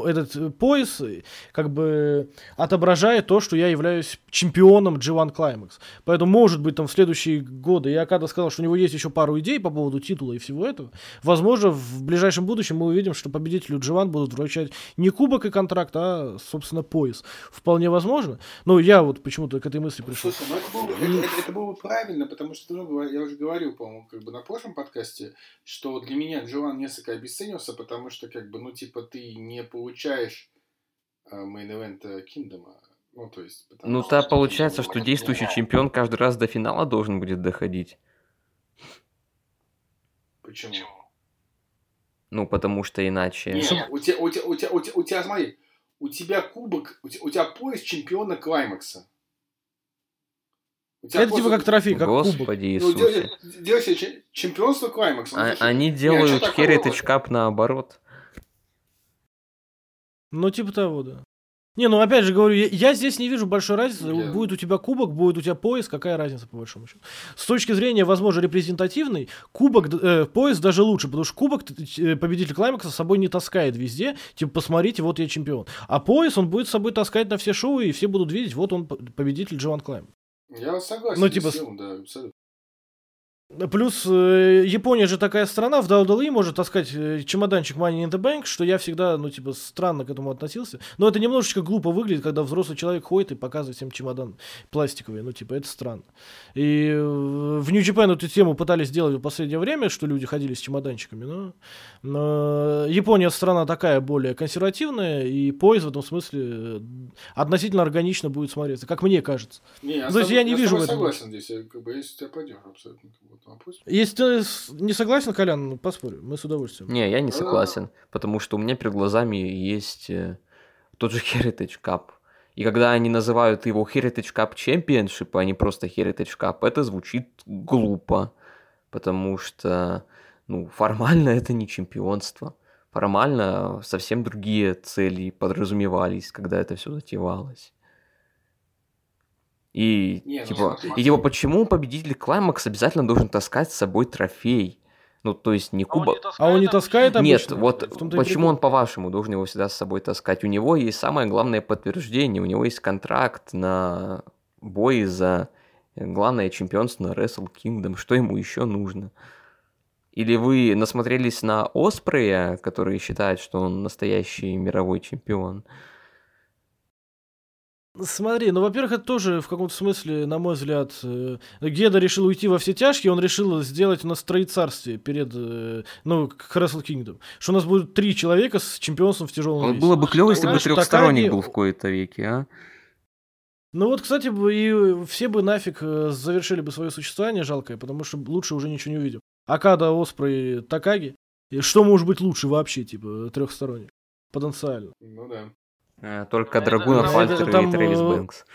Speaker 3: этот э, пояс э, как бы отображает то, что я являюсь чемпионом G1 Climax. Поэтому, может быть, там в следующие годы, и Акада сказал, что у него есть еще пару идей по поводу титула и всего этого. Возможно, в ближайшем будущем мы увидим, что победителю G1 будут вручать не кубок и контракт, а, собственно, пояс пояс. Вполне возможно. Но я вот почему-то к этой мысли пришел.
Speaker 1: Слушай, ну это было, это, это, это было бы правильно, потому что, ну, я уже говорил, по-моему, как бы на прошлом подкасте, что для меня Джоан несколько обесценился, потому что, как бы, ну, типа, ты не получаешь мейн-эвента Киндома. Ну, то есть...
Speaker 4: Ну, то получается, что действующий чемпион каждый раз до финала должен будет доходить.
Speaker 1: Почему?
Speaker 4: Ну, потому что иначе...
Speaker 1: Не, у тебя, у тебя, у тебя, у тебя, у тебя, смотри, у тебя кубок, у тебя, у тебя пояс чемпиона Клаймакса.
Speaker 3: Это типа как трофей, как
Speaker 4: Господи
Speaker 3: кубок.
Speaker 4: Иисусе.
Speaker 1: Ну, делай себе чемпионство Клаймакса.
Speaker 4: А, они делают Heritage Cup наоборот.
Speaker 3: Ну, типа того, да. Не, ну опять же говорю, я, я здесь не вижу большой разницы.
Speaker 1: Я-
Speaker 3: Будет у тебя кубок, будет у тебя пояс, какая разница по большому счету. С точки зрения, возможно, репрезентативной, кубок, э, пояс даже лучше, потому что кубок э, победитель Клаймакса с собой не таскает везде. Типа, посмотрите, вот я чемпион. А пояс он будет с собой таскать на все шоу, и все будут видеть, вот он победитель Джоан Клайм.
Speaker 1: Я согласен.
Speaker 3: Ну, типа,
Speaker 1: тем, да, абсолютно.
Speaker 3: Плюс э, Япония же такая страна, в WWE может таскать э, чемоданчик Money in the Bank, что я всегда, ну, типа, странно к этому относился. Но это немножечко глупо выглядит, когда взрослый человек ходит и показывает всем чемодан пластиковый. Ну, типа, это странно. И э, в New Japan эту тему пытались сделать в последнее время, что люди ходили с чемоданчиками, но, но Япония страна такая более консервативная, и поезд в этом смысле относительно органично будет смотреться, как мне кажется.
Speaker 1: Не, я,
Speaker 3: то есть я не вижу в этом.
Speaker 1: согласен здесь. Я, как бы, я с тебя поддерживаю абсолютно.
Speaker 3: Если ты не согласен, Колян, ну, поспорим, мы с удовольствием.
Speaker 4: Не, я не
Speaker 1: Да.
Speaker 4: согласен, потому что у меня перед глазами есть э, тот же Heritage Cup. И когда они называют его Heritage Cup Championship, а не просто Heritage Cup, это звучит глупо, потому что, ну, формально это не чемпионство. Формально совсем другие цели подразумевались, когда это все затевалось. И,
Speaker 1: Не, ну
Speaker 4: типа,
Speaker 1: смотри.
Speaker 4: и типа, почему победитель Клаймакс обязательно должен таскать с собой трофей? Ну, то есть не кубок.
Speaker 3: А он не таскает
Speaker 4: Нет,
Speaker 3: обычно?
Speaker 4: вот
Speaker 3: В том-то и
Speaker 4: почему он, по-вашему, должен его всегда с собой таскать? У него есть самое главное подтверждение, у него есть контракт на бой за главное чемпионство на Wrestle Kingdom. Что ему еще нужно? Или вы насмотрелись на Оспрея, который считает, что он настоящий мировой чемпион?
Speaker 3: Смотри, ну, во-первых, это тоже в каком-то смысле, на мой взгляд, э, Геда решил уйти во все тяжкие, он решил сделать у нас троецарствие перед, э, ну, к Wrestle Kingdom. Что у нас будет три человека с чемпионством в тяжелом весе.
Speaker 4: было бы клево, если бы трехсторонник
Speaker 3: Такаги-
Speaker 4: был в кои-то веке, а?
Speaker 3: Ну вот, кстати, бы и все бы нафиг э, завершили бы свое существование жалкое, потому что лучше уже ничего не увидим. Окада, Оспрей, Такаги. И что может быть лучше вообще, типа, трехсторонник? Потенциально.
Speaker 1: Ну да.
Speaker 4: Э, Только Драгунов,
Speaker 3: это-
Speaker 4: Вальтер
Speaker 3: там,
Speaker 4: и Трэвис
Speaker 3: э,
Speaker 4: Бэнкс.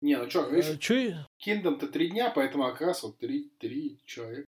Speaker 1: Не, ну что, видишь,
Speaker 3: Че?
Speaker 1: Kingdom-то три дня, поэтому как раз вот три, три человека.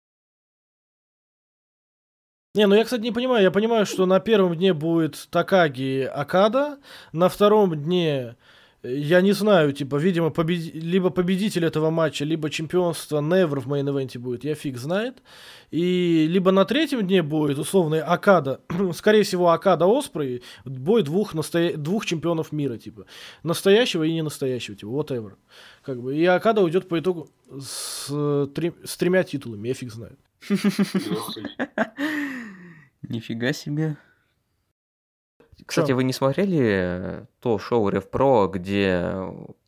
Speaker 3: Не, ну я, кстати, не понимаю. Я понимаю, что на первом дне будет Такаги Окада, на втором дне, э, я не знаю, типа, видимо, победи- либо победитель этого матча, либо чемпионство NEVER в main event е будет, я фиг знает. И либо на третьем дне будет условный Акада, [CLEARS THROAT] скорее всего, Акада Оспрей, бой двух, настоя... двух чемпионов мира, типа. Настоящего и не настоящего, типа, whatever. Как бы. И Акада уйдет по итогу с, три- с тремя титулами, я фиг знает. [LAUGHS]
Speaker 4: Нифига себе. Кстати,
Speaker 3: Чё?
Speaker 4: вы не смотрели э, то шоу Ревпро, где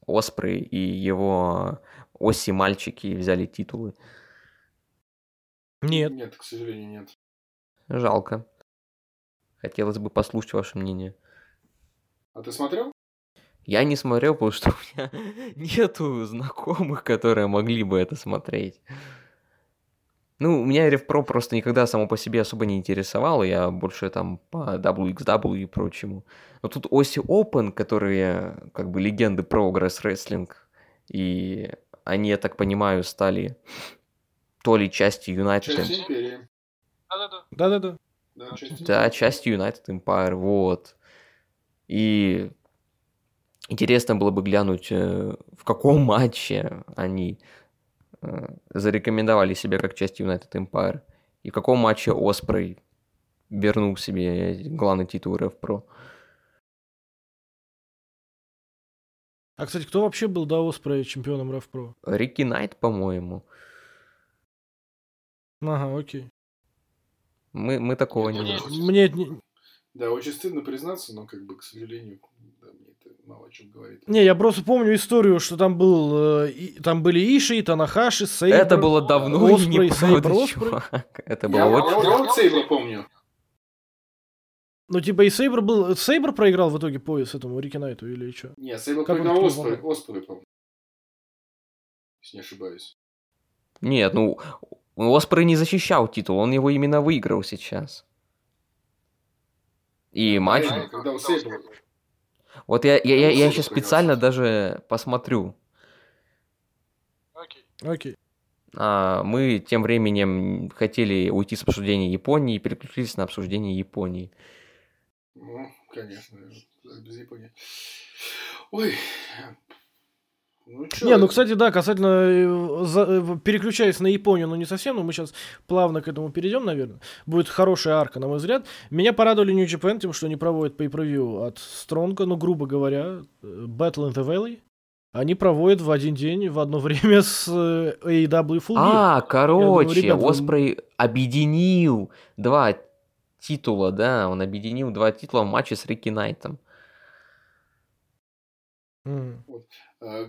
Speaker 4: Оспрей и его оси мальчики взяли титулы?
Speaker 3: Нет.
Speaker 1: Нет, к сожалению, нет.
Speaker 4: Жалко. Хотелось бы послушать ваше мнение.
Speaker 1: А ты смотрел?
Speaker 4: Я не смотрел, потому что у меня [LAUGHS] нету знакомых, которые могли бы это смотреть. Ну, у меня Ревпро просто никогда само по себе особо не интересовало, я больше там по WXW и прочему. Но тут Оси Open, которые как бы легенды прогресс рестлинг, и они, я так понимаю, стали то ли частью United
Speaker 1: Часть
Speaker 4: Em-
Speaker 1: Империи.
Speaker 3: Да-да-да.
Speaker 1: Да, часть
Speaker 4: Да, частью United Empire, вот. И интересно было бы глянуть, э, в каком матче они зарекомендовали себя как часть United Empire. И в каком матче Оспрей вернул себе главный титул РФ Про.
Speaker 3: А, кстати, кто вообще был до Оспрея чемпионом РФ Про?
Speaker 4: Рикки Найт, по-моему.
Speaker 3: Ага, окей.
Speaker 4: Мы, мы такого не
Speaker 1: Нет,
Speaker 4: знаем.
Speaker 1: нет.
Speaker 3: Мне не,
Speaker 1: Да, очень стыдно признаться, но, как бы, к сожалению, да, мне мало о чем говорит.
Speaker 3: Не, я просто помню историю, что там был, э, и- там были Иши, Танахаши, Сейбр.
Speaker 4: Это было давно и
Speaker 3: Оспрей,
Speaker 4: неправда,
Speaker 3: Сейбр,
Speaker 4: чувак. Это было
Speaker 1: я
Speaker 4: очень...
Speaker 1: я вот Сейбра помню.
Speaker 3: Ну, типа, и Сейбр был... Сейбр проиграл в итоге пояс этому Рики Найту или что?
Speaker 1: Не, Сейбр
Speaker 3: Как
Speaker 1: проиграл
Speaker 3: попал?
Speaker 1: Оспрей, по-моему. Если не ошибаюсь.
Speaker 4: Нет, ну, Оспрей не защищал титул, он его именно выиграл сейчас. И матч...
Speaker 1: Когда у Сейбра...
Speaker 4: Вот я, я, я, я сейчас специально даже посмотрю.
Speaker 3: Окей.
Speaker 4: А мы тем временем хотели уйти с обсуждения Японии и переключились на обсуждение Японии.
Speaker 1: Ну, конечно, без Японии. Ой. Ну, чё,
Speaker 3: Не, ну, кстати, да, касательно, э, за- э, переключаясь на Японию, но не совсем, но мы сейчас плавно к этому перейдем, наверное. Будет хорошая арка, на мой взгляд. Меня порадовали New Japan тем, что они проводят pay-per-view от Стронга, ну, грубо говоря, э, Battle in the Valley. Они проводят в один день, в одно [LAUGHS] время с AEW Full Gear.
Speaker 4: А, короче,
Speaker 3: ребят, вы-
Speaker 4: Оспрей объединил два титула, да, он объединил два титула в матче с Рики Найтом.
Speaker 1: Э,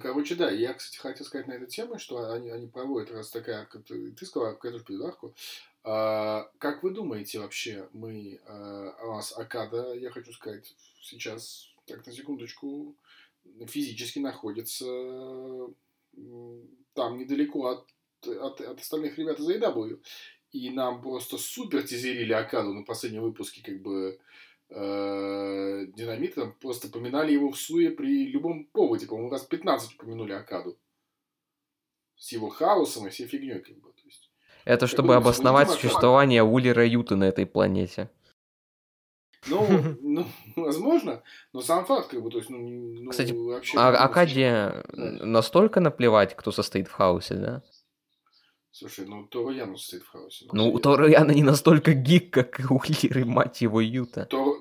Speaker 1: Короче, да, я, кстати, хотел сказать на эту тему, что они, они проводят, раз такая арка, ты, ты сказал, арка, я тоже приду арку. А, как вы думаете вообще, мы, э, у нас Акада, я хочу сказать, сейчас, так, на секундочку, физически находится там недалеко от, от, от остальных ребят из AEW. И нам просто супер тизерили Акаду на последнем выпуске, как бы, э, Динамита, просто поминали его в суе при любом поводе. По-моему, раз 15 упомянули Акаду. С его хаосом и всей фигней, как бы. То есть,
Speaker 4: Это чтобы
Speaker 1: думаю,
Speaker 4: обосновать существование Улера Юты на этой планете.
Speaker 1: ну, [LAUGHS] ну, возможно, но сам факт, как бы, то есть, ну, ну,
Speaker 4: Кстати,
Speaker 1: вообще...
Speaker 4: А
Speaker 1: ну,
Speaker 4: Акаде
Speaker 1: Да.
Speaker 4: настолько наплевать, кто состоит в хаосе, да?
Speaker 1: Слушай, ну, Торо Янус стоит в хаосе.
Speaker 4: Ну, у
Speaker 1: серьезно.
Speaker 4: Торо Яна не настолько гик, как и у Лиры, мать его, Юта.
Speaker 1: Торо-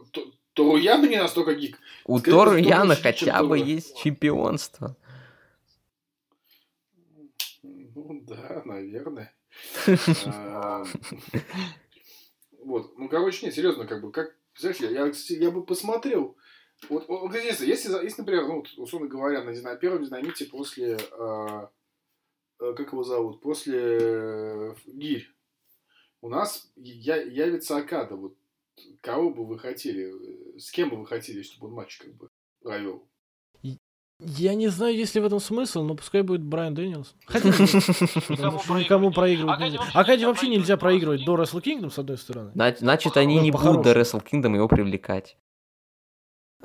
Speaker 1: То- Торо Яна не настолько гик.
Speaker 4: У
Speaker 1: Скорее
Speaker 4: Торо
Speaker 1: всего,
Speaker 4: Яна
Speaker 1: больше, чем
Speaker 4: хотя бы
Speaker 1: Торо.
Speaker 4: есть чемпионство.
Speaker 1: Ну, да, наверное. [LAUGHS] А, Вот, ну, короче, нет, серьезно, как бы, как, знаешь, я, я, бы посмотрел, вот, вот, если, если, например, ну, условно говоря, на, дина- первом динамите после, а, э, как его зовут, после э, Гирь, у нас я, явится Акада, вот, кого бы вы хотели, э, с кем бы вы хотели, чтобы он матч, как бы, провел?
Speaker 3: Я не знаю, есть ли в этом смысл, но пускай будет Брайан Дэнилсон. [LAUGHS] Хотя никому проигрывать нельзя. Акаде вообще нельзя проигрывать до Wrestle Kingdom, с одной стороны.
Speaker 4: Зна- Значит, они
Speaker 3: Ну,
Speaker 4: не будут до Wrestle Kingdom его привлекать.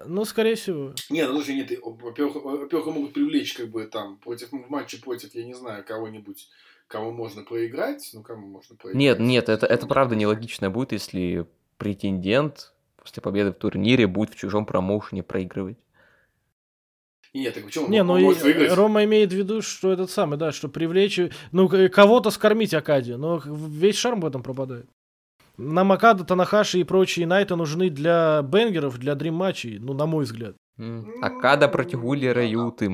Speaker 3: Ну, скорее всего.
Speaker 1: Не, ну слушай, нет, во-первых, во-первых, могут привлечь, как бы, там, против, в матче против, я не знаю, кого-нибудь, кому можно проиграть, ну, кому можно проиграть.
Speaker 4: Нет, нет, это, это правда нелогично будет, если претендент после победы в турнире будет в чужом промоушене проигрывать.
Speaker 1: Нет, так почему?
Speaker 3: Не, ну и
Speaker 1: выиграть.
Speaker 3: Рома имеет в виду, что этот самый, да, что привлечь, ну, кого-то скормить Акаде, но весь шарм в этом пропадает. Нам Акада, Танахаши и прочие Найта нужны для бенгеров, для дрим-матчей, ну, на мой взгляд.
Speaker 4: Акада против Уллера
Speaker 1: да.
Speaker 4: Юты.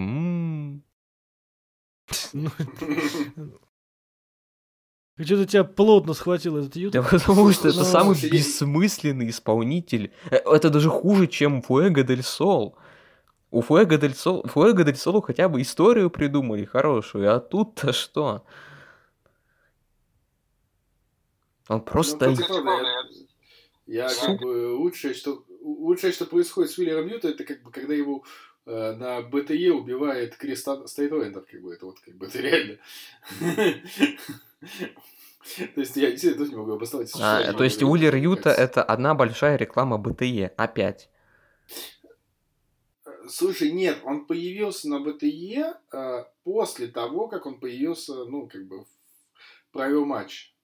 Speaker 3: Что-то тебя плотно схватил этот ют.
Speaker 4: Да потому что это
Speaker 3: Ну,
Speaker 4: самый бессмысленный исполнитель. Э, Это даже хуже, чем Фуэго Дель Сол. У Фуэго Дель Сол, Фуэго Дель Солу хотя бы историю придумали хорошую, а тут-то что? Он
Speaker 1: Ну,
Speaker 4: просто...
Speaker 1: правда, я, я как бы лучшее, что лучшее, что происходит с Уилером Ютой, это как бы когда его э, на BTE убивает Крис Стейтлендер, как бы это вот как бы это реально. То есть я действительно тоже не могу обосновать.
Speaker 4: А, то есть
Speaker 1: мне
Speaker 4: Юта это одна большая реклама BTE. Опять.
Speaker 1: Слушай, нет, он появился на BTE э, после того, как он появился, ну, как бы, провел матч.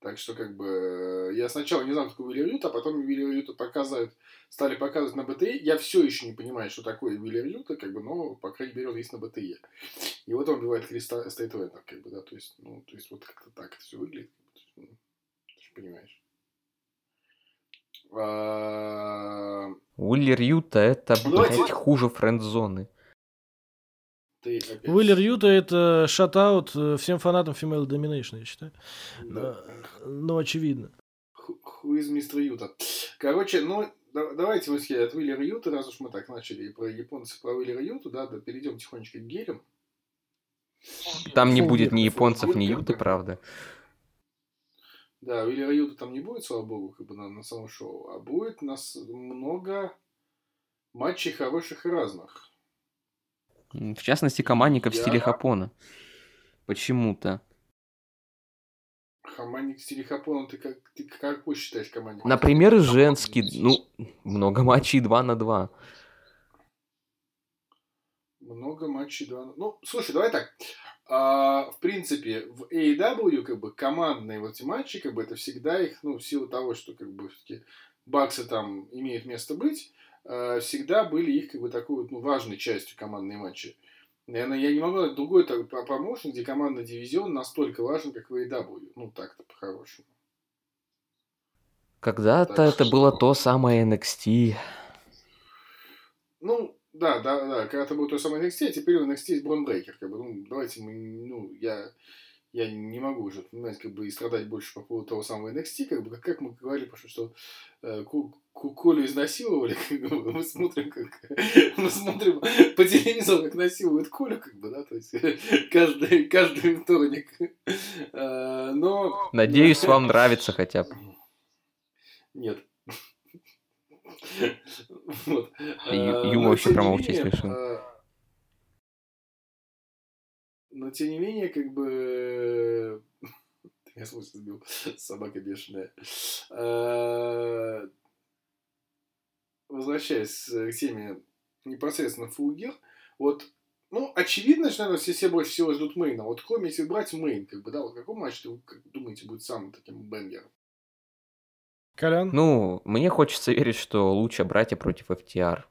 Speaker 1: Так что, как бы, э, я сначала не знал, кто такой Уилер Юта, а потом Уилера Юту показывают, стали показывать на BTE. Я все еще не понимаю, что такое Уилер Юта, как бы, но, по крайней мере, он есть на BTE. И вот он убивает Крис Стейтлендер, как бы, да, то есть, ну, то есть, вот как-то так это все выглядит. Ну, Ты же понимаешь. А,
Speaker 4: Уилер Юта это,
Speaker 1: Ну,
Speaker 4: блядь, хуже френд-зоны.
Speaker 3: Уиллер Юта это шатаут э, всем фанатам Female Domination, я считаю.
Speaker 1: Да.
Speaker 3: Ну, очевидно.
Speaker 1: Who is Mr. Юта? Короче, ну, давайте мы от Уиллера Юта, раз уж мы так начали про японцев, про Уиллера Юту, да, да, перейдем тихонечко к гелям.
Speaker 4: Там не будет ни японцев, ни юты, правда.
Speaker 1: Да, Уиллера Юта там не будет, слава богу, как бы на, на самом шоу, а будет нас много матчей хороших и разных.
Speaker 4: В частности, командников Я... в стиле Хапона. Почему-то.
Speaker 1: Командник Хапона, ты как, ты как считаешь командник?
Speaker 4: Например, женский, ну, много матчей 2 на 2.
Speaker 1: Много матчей 2 на... Ну, слушай, давай так. А, в принципе, в AEW, как бы, командные вот эти матчи, как бы, это всегда их, ну, в силу того, что, как бы, все-таки баксы там имеют место быть, Э, всегда были их как бы такой ну, важной частью командной матчи. Наверное, я не могу найти другой так, промоушен, где командный дивизион настолько важен, как в AEW. Ну, так-то по-хорошему.
Speaker 4: Когда-то так это что... было то самое NXT.
Speaker 1: Ну, да, да, да, когда-то было то самое NXT, а теперь в NXT есть Бронбрейкер. Как бы, ну, давайте мы, ну, я я не могу уже, понимаете, как бы и страдать больше по поводу того самого NXT, как бы, как, как мы говорили, что э, Колю изнасиловали, [LAUGHS] как бы, мы смотрим, как [LAUGHS] мы смотрим по телевизору, как насилуют Колю, как бы, да, то есть [LAUGHS] каждый, каждый вторник. Э, но...
Speaker 4: Надеюсь, вам нравится хотя бы.
Speaker 1: Нет.
Speaker 4: Юмор вообще промолчи, смешно.
Speaker 1: Но тем не менее, как бы... [LAUGHS] Я смысл сбил. Собака бешеная. А, возвращаясь к теме непосредственно Full Gear, вот ну, очевидно, что, наверное, все, все больше всего ждут main а. Вот кроме, если брать main, как бы, да, вот какой матч вы как, думаете будет самым таким banger ом?
Speaker 3: Колян?
Speaker 4: Ну, мне хочется верить, что луча-братья против FTR.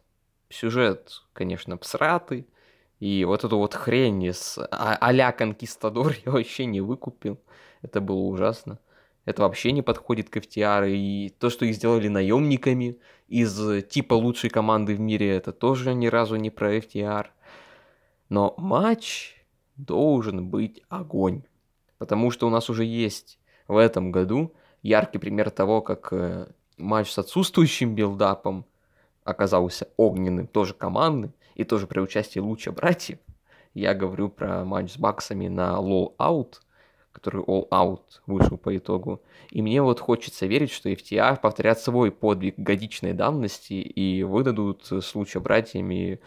Speaker 4: Сюжет, конечно, псратый, и вот эту вот хрень с а- а-ля Конкистадор [LAUGHS] я вообще не выкупил. Это было ужасно. Это вообще не подходит к FTR. И то, что их сделали наемниками из типа лучшей команды в мире, это тоже ни разу не про FTR. Но матч должен быть огонь. Потому что у нас уже есть в этом году яркий пример того, как э, матч с отсутствующим buildup ом оказался огненным, тоже командный и тоже при участии Lucha братьев. Я говорю про матч с Баксами на Low Out, который All Out вышел по итогу. И мне вот хочется верить, что FTR повторят свой подвиг годичной давности и выдадут с Луча братьями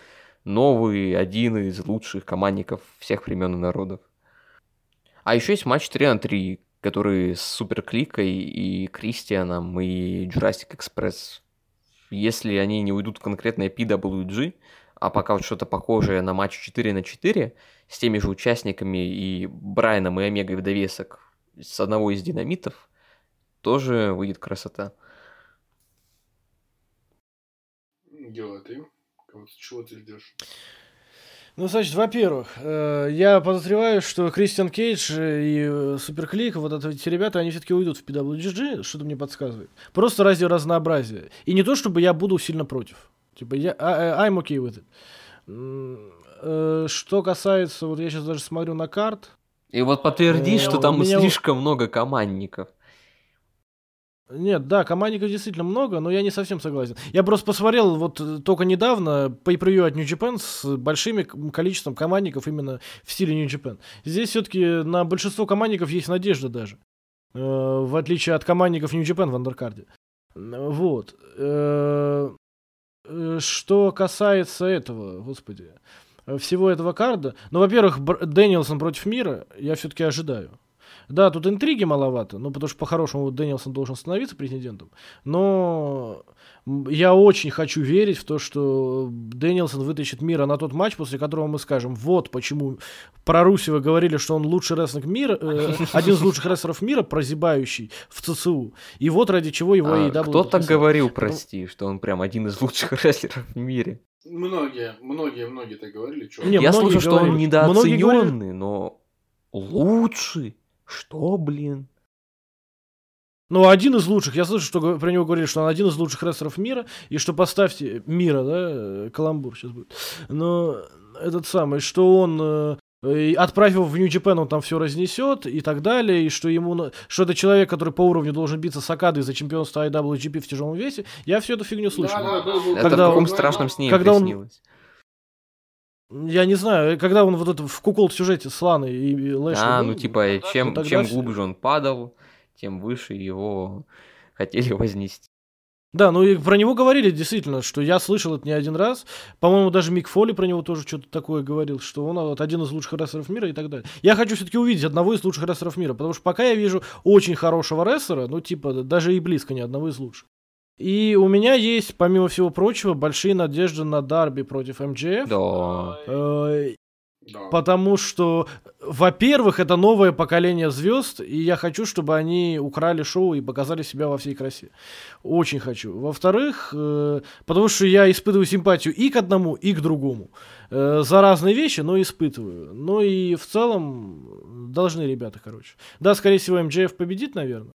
Speaker 4: новый, один из лучших командников всех времен и народов. А еще есть матч 3 на 3, который с Суперкликой и Кристианом и Jurassic Express. Если они не уйдут в конкретное PWG, а пока вот что-то похожее на матч 4 на 4 с теми же участниками и Брайаном и Омегой в довесок с одного из динамитов, тоже выйдет красота.
Speaker 1: Дело ты. Чего ты ждешь?
Speaker 3: Ну, значит, во-первых, э, я подозреваю, что Кристиан Кейдж и э, Суперклик, вот эти ребята, они все-таки уйдут в PWG, что-то мне подсказывает. Просто ради разнообразия. И не то, чтобы я буду сильно против. Типа, я, I, I'm okay with it. Э, что касается, вот я сейчас даже смотрю на карт.
Speaker 4: И вот подтверди, что там меня... слишком много командников.
Speaker 3: Нет, да, командников действительно много, но я не совсем согласен. Я просто посмотрел вот э, только недавно по превью от New Japan с большим количеством командников именно в стиле New Japan. Здесь все-таки на большинство командников есть надежда даже. Э, в отличие от командников New Japan в андеркарде. Вот. Э, что касается этого, господи, всего этого карда, ну, во-первых, Дэнилсон против мира я все-таки ожидаю. Да, тут интриги маловато, ну, потому что по-хорошему Дэнилсон должен становиться президентом. Но я очень хочу верить в то, что Дэнилсон вытащит мира на тот матч, после которого мы скажем, вот почему про Русева говорили, что он лучший рестлинг мира, э, [LAUGHS] один из лучших рестлеров мира, прозябающий в ЦЦУ. И вот ради чего его а,
Speaker 4: AEW Кто так говорил, прости, что он прям один из лучших [LAUGHS] рестлеров в мире?
Speaker 1: Многие, многие, многие так говорили.
Speaker 4: Чё? Не, я слышал, что он недооцененный, но лучший. Что, блин?
Speaker 3: Ну, один из лучших. Я слышу, что про него говорили, что он один из лучших рестлеров мира, и что поставьте мира, да, каламбур сейчас будет. Но этот самый, что он э, и отправив в Нью-Джапен, он там все разнесет и так далее, и что ему, что это человек, который по уровню должен биться с Акадой за чемпионство IWGP в тяжелом весе, я всю эту фигню слышал. Да, да,
Speaker 4: да, когда в каком он, страшном сне когда он,
Speaker 3: я не знаю, когда он вот это в кукол сюжете с Ланой и Лэшли
Speaker 4: А, был, ну типа, чем, ну, чем глубже он падал, тем выше его хотели [LAUGHS] вознести.
Speaker 3: Да, ну и про него говорили действительно, что я слышал это не один раз. По-моему, даже Мик Фоли про него тоже что-то такое говорил, что он вот один из лучших рестлеров мира и так далее. Я хочу все-таки увидеть одного из лучших рестлеров мира, потому что пока я вижу очень хорошего рестлера, ну типа даже и близко ни одного из лучших. И у меня есть, помимо всего прочего, большие надежды на Дарби против МДФ.
Speaker 4: Да.
Speaker 3: Э, да. Потому что, во-первых, это новое поколение звезд, и я хочу, чтобы они украли шоу и показали себя во всей красе. Очень хочу. Во-вторых, э, потому что я испытываю симпатию и к одному, и к другому. Э, за разные вещи, но испытываю. Ну и в целом должны ребята, короче. Да, скорее всего, МДФ победит, наверное.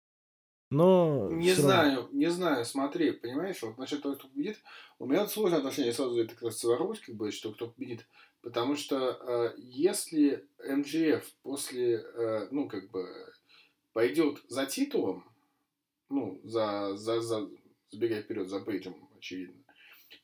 Speaker 3: Но
Speaker 1: не знаю, равно. не знаю, смотри, понимаешь, вот насчет того, кто победит, у меня сложное отношение сразу это как раз Беларусь, как бы, что кто победит. Потому что э, если МГФ после, э, ну, как бы, пойдет за титулом, ну, за, за, за, забегая вперед, за Пейджем, очевидно,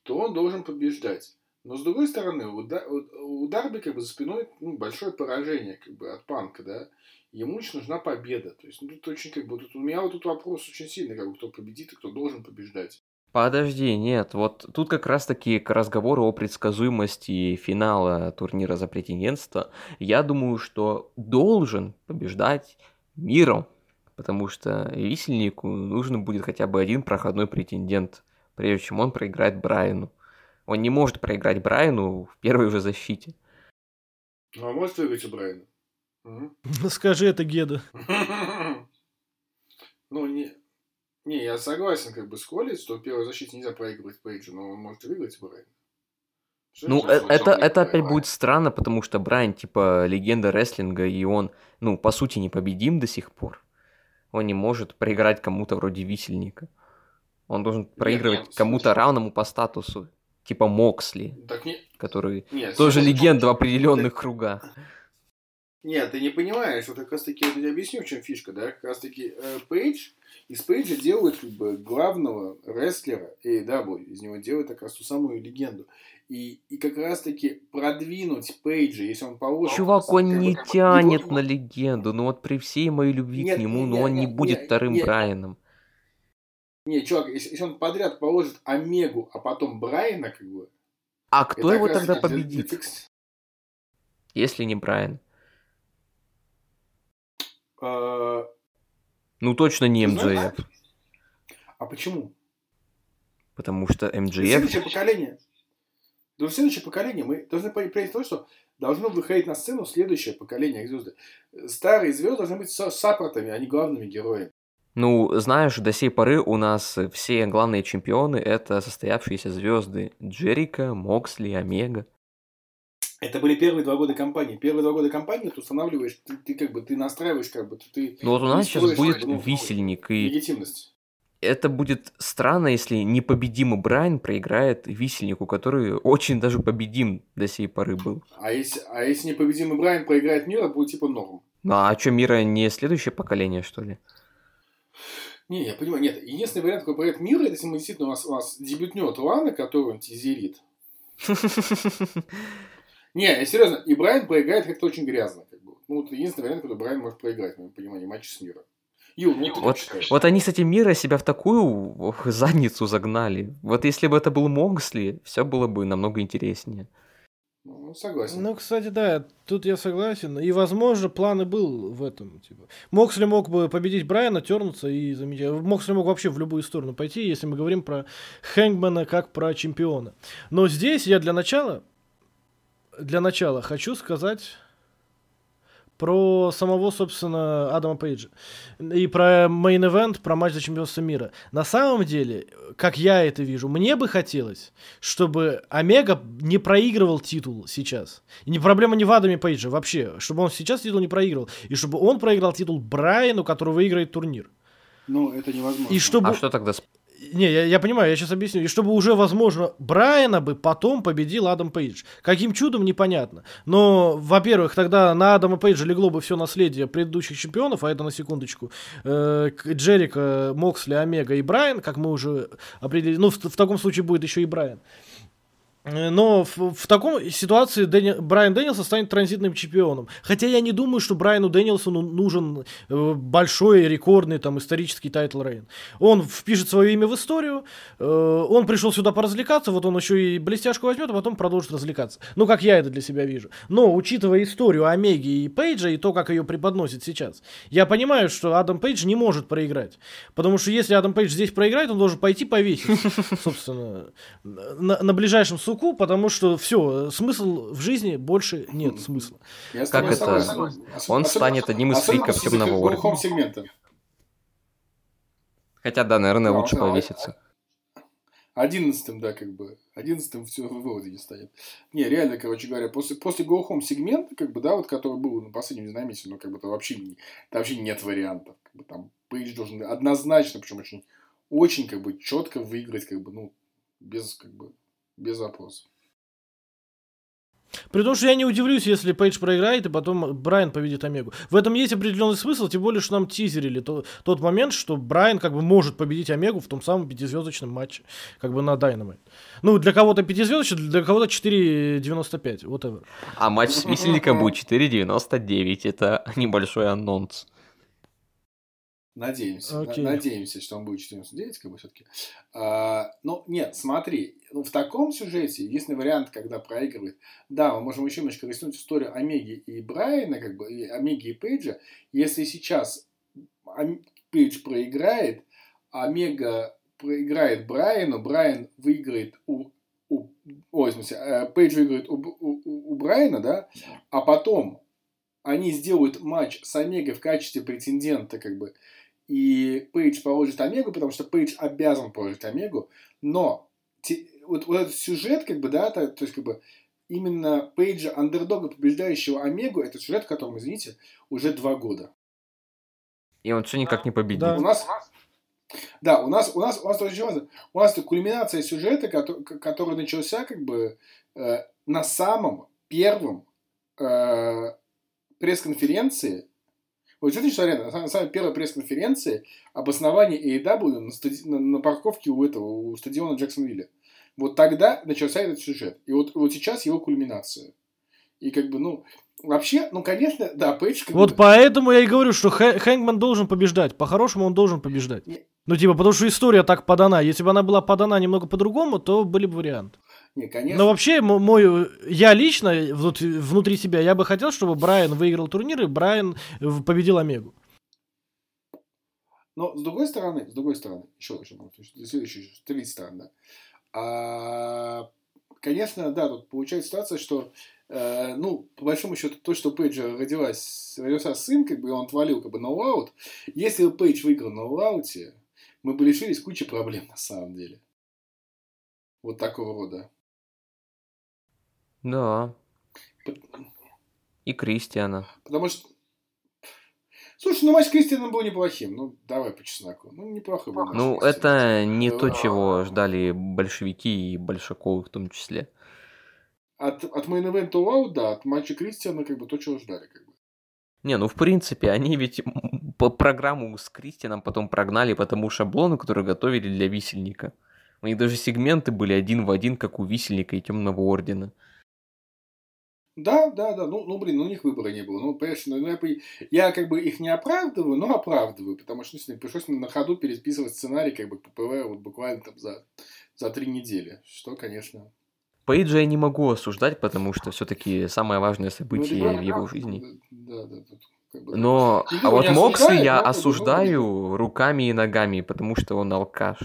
Speaker 1: то он должен побеждать. Но с другой стороны, у, у, у Дарби как бы за спиной ну, большое поражение как бы от Панка, да. Ему очень нужна победа. То есть, ну, тут очень как бы, тут, у меня вот тут вопрос очень сильный, как бы, кто победит и кто должен побеждать.
Speaker 4: Подожди, нет, вот тут как раз-таки к разговору о предсказуемости финала турнира за претендентство. Я думаю, что должен побеждать миром, потому что висельнику нужен будет хотя бы один проходной претендент, прежде чем он проиграет Брайану. Он не может проиграть Брайану в первой же защите.
Speaker 1: Ну, а может выиграть у Брайана? [LAUGHS]
Speaker 3: Скажи это Геда. [LAUGHS]
Speaker 1: Ну, не, не, я согласен как бы с Холли, что в первой защите нельзя проигрывать Пейджу, но он может выиграть Брайан.
Speaker 4: ну, э, это, это опять будет странно, потому что Брайан, типа, легенда рестлинга, и он, ну, по сути, непобедим до сих пор. Он не может проиграть кому-то вроде висельника. Он должен проигрывать нет, нет, кому-то равному по статусу, типа Моксли,
Speaker 1: так не...
Speaker 4: который нет, тоже легенда в определенных кругах.
Speaker 1: Нет, ты не понимаешь, вот как раз таки, я тебе объясню, в чем фишка, да, как раз таки э, Пейдж, из Пейджа делают как бы главного рестлера AEW, из него делают как раз ту самую легенду. И, и как раз таки продвинуть Пейджа, если он положит...
Speaker 4: Чувак, он не бы, тянет его... на легенду, ну вот при всей моей любви нет, к нему, нет, но он нет, не будет нет, вторым нет, Брайаном.
Speaker 1: Не, чувак, если, если он подряд положит Омегу, а потом Брайана, как бы...
Speaker 4: А кто его тогда победит? Для, для... Если не Брайан.
Speaker 1: А,
Speaker 4: ну точно не МДФ.
Speaker 1: А почему?
Speaker 4: Потому что МДФ...
Speaker 1: Следующее поколение. Да следующее поколение мы должны принять то, что должно выходить на сцену следующее поколение звезды. Старые звезды должны быть саппортами, а не главными героями.
Speaker 4: Ну, знаешь, до сей поры у нас все главные чемпионы это состоявшиеся звезды Джерика, Моксли, Омега.
Speaker 1: Это были первые два года компании. Первые два года компании ты устанавливаешь, ты, ты как бы ты настраиваешь, как бы ты.
Speaker 4: Ну вот у нас сейчас будет ну, висельник и.
Speaker 1: Легитимность.
Speaker 4: Это будет странно, если непобедимый Брайан проиграет висельнику, который очень даже победим до сей поры был.
Speaker 1: А если, а если непобедимый Брайан проиграет Мира, будет типа норм.
Speaker 4: Ну а что, Мира не следующее поколение, что ли?
Speaker 1: Не, я понимаю, нет. Единственный вариант, какой проект Мира, это если мы действительно у нас, у нас дебютнет Лана, который он тизерит. [LAUGHS] Не, серьезно, и Брайан проиграет как-то очень грязно. Как бы. Ну, это единственный вариант, когда Брайан может проиграть, в моем понимании, матч с миром.
Speaker 4: Ю, ну, вот, вот они с этим мира себя в такую задницу загнали. Вот если бы это был Моксли, все было бы намного интереснее.
Speaker 1: Ну, согласен.
Speaker 3: Ну, кстати, да, тут я согласен. И, возможно, план и был в этом. Типа. Моксли мог бы победить Брайана, тернуться и заметить. Моксли мог вообще в любую сторону пойти, если мы говорим про Хэнгмана как про чемпиона. Но здесь я для начала для начала хочу сказать про самого, собственно, Адама Пейджа. И про main event, про матч за чемпионство мира. На самом деле, как я это вижу, мне бы хотелось, чтобы Омега не проигрывал титул сейчас. И не проблема не в Адаме Пейджа вообще, чтобы он сейчас титул не проигрывал. И чтобы он проиграл титул Брайану, который выиграет турнир.
Speaker 1: Ну, это невозможно.
Speaker 3: И чтобы...
Speaker 4: А что тогда с
Speaker 3: Не, я, я понимаю, я сейчас объясню. И чтобы уже, возможно, Брайана бы потом победил Адам Пейдж. Каким чудом, непонятно. Но, во-первых, тогда на Адама Пейджа легло бы все наследие предыдущих чемпионов, а это на секундочку. Э, Джерико, Моксли, Омега и Брайан, как мы уже определили. Ну, в, в таком случае будет еще и Брайан. Э, но в, в таком ситуации Дэни... Брайан Дэниелсон станет транзитным чемпионом. Хотя я не думаю, что Брайану Дэниелсону нужен э, большой, рекордный, там, исторический title reign. Он впишет свое имя в историю, э, он пришел сюда поразвлекаться, вот он еще и блестяшку возьмет, а потом продолжит развлекаться. Ну, как я это для себя вижу. Но, учитывая историю Омеги и Пейджа и то, как ее преподносит сейчас, я понимаю, что Адам Пейдж не может проиграть. Потому что если Адам Пейдж здесь проиграет, он должен пойти повесить, [LAUGHS] собственно, на, на ближайшем суде суку, потому что все, смысл в жизни больше нет смысла.
Speaker 4: как это? Он станет одним из фриков темного ордена. Хотя, да, наверное, лучше повеситься.
Speaker 1: Одиннадцатым, да, как бы. Одиннадцатым все в выводе не станет. Не, реально, короче говоря, после, после Go Home сегмента, как бы, да, вот, который был на последнем динамике, ну, как бы, то вообще, там вообще нет вариантов. Как бы, там Пейдж должен однозначно, причем очень, очень, как бы, четко выиграть, как бы, ну, без, как бы, без вопросов.
Speaker 3: При том, что я не удивлюсь, если Пейдж проиграет, и потом Брайан победит Омегу. В этом есть определенный смысл, тем более, что нам тизерили то, тот момент, что Брайан как бы может победить Омегу в том самом пятизвездочном матче, как бы на Dynamite. Ну, для кого-то пятизвездочный, для кого-то 4.95, whatever.
Speaker 4: А матч с висельником будет 4.99, это [LAUGHS] небольшой анонс.
Speaker 1: Надеемся. Okay. Надеемся, что он будет 14.9, как бы все-таки. А, ну, нет, смотри, ну, в таком сюжете единственный вариант, когда проигрывает. Да, мы можем еще немножко рисунуть историю Омеги и Брайана, как бы, и Омеги и Пейджа. Если сейчас Пейдж проиграет, Омега проиграет Брайану, Брайан выиграет у, у ой, в смысле, э, Пейдж выиграет у, у, у Брайана, да, а потом они сделают матч с Омегой в качестве претендента, как бы, и Пейдж положит Омегу, потому что Пейдж обязан положить Омегу, но те, вот, вот этот сюжет, как бы, да, то, то есть, как бы, именно Пейджа, андердога, побеждающего Омегу, это сюжет, которому, извините, уже два года.
Speaker 4: И он все никак не победит.
Speaker 1: Да. У нас, да, у нас, у нас, у нас, у нас, у нас это кульминация сюжета, который, который начался, как бы, э, на самом первом э, пресс-конференции вот это что реально, на самом первой пресс-конференции об основании AEW на, стади... на, парковке у этого, у стадиона Джексонвилля. Вот тогда начался этот сюжет. И вот, вот сейчас его кульминация. И как бы, ну, вообще, ну, конечно, да, Пейдж...
Speaker 3: вот бы... поэтому я и говорю, что Хэ- Хэнгман должен побеждать. По-хорошему он должен побеждать. Ну, типа, потому что история так подана. Если бы она была подана немного по-другому, то были бы варианты.
Speaker 1: Не, конечно.
Speaker 3: Но вообще, мой, я лично, внутри себя, я бы хотел, чтобы Брайан выиграл турнир и Брайан победил Омегу.
Speaker 1: Но с другой стороны, с другой стороны, еще, еще, следующая, третья сторона, да. А, конечно, да, тут получается ситуация, что, э, ну, по большому счету, то, что Пейджа родилась, родился сын, как бы, он отвалил, как бы, ноу-аут. Если бы Пейдж выиграл ноу-ауте, мы бы лишились кучи проблем, на самом деле. Вот такого рода.
Speaker 4: Да. И Кристиана.
Speaker 1: Потому что... Слушай, ну матч Кристиана был неплохим. Ну, давай по чесноку. Ну, неплохой был
Speaker 4: Ну, это не то, чего ждали большевики и большаковы в том числе.
Speaker 1: От, от main event а All Out, да, от матча Кристиана как бы то, чего ждали. Как бы.
Speaker 4: Не, ну в принципе, они ведь по программу с Кристианом потом прогнали по тому шаблону, который готовили для висельника. У них даже сегменты были один в один, как у висельника и темного ордена.
Speaker 1: Да, да, да. Ну, ну блин, ну, у них выбора не было. Ну, понимаешь, ну, я, я как бы их не оправдываю, но оправдываю, потому что ну, пришлось на ходу переписывать сценарий как бы по PPV вот буквально там за, за три недели. Что, конечно.
Speaker 4: Пейджа я не могу осуждать, потому что все-таки самое важное событие ну, в его жизни. Да, да, как бы, но, а вот Моксли я осуждаю руками и ногами, потому что он алкаш.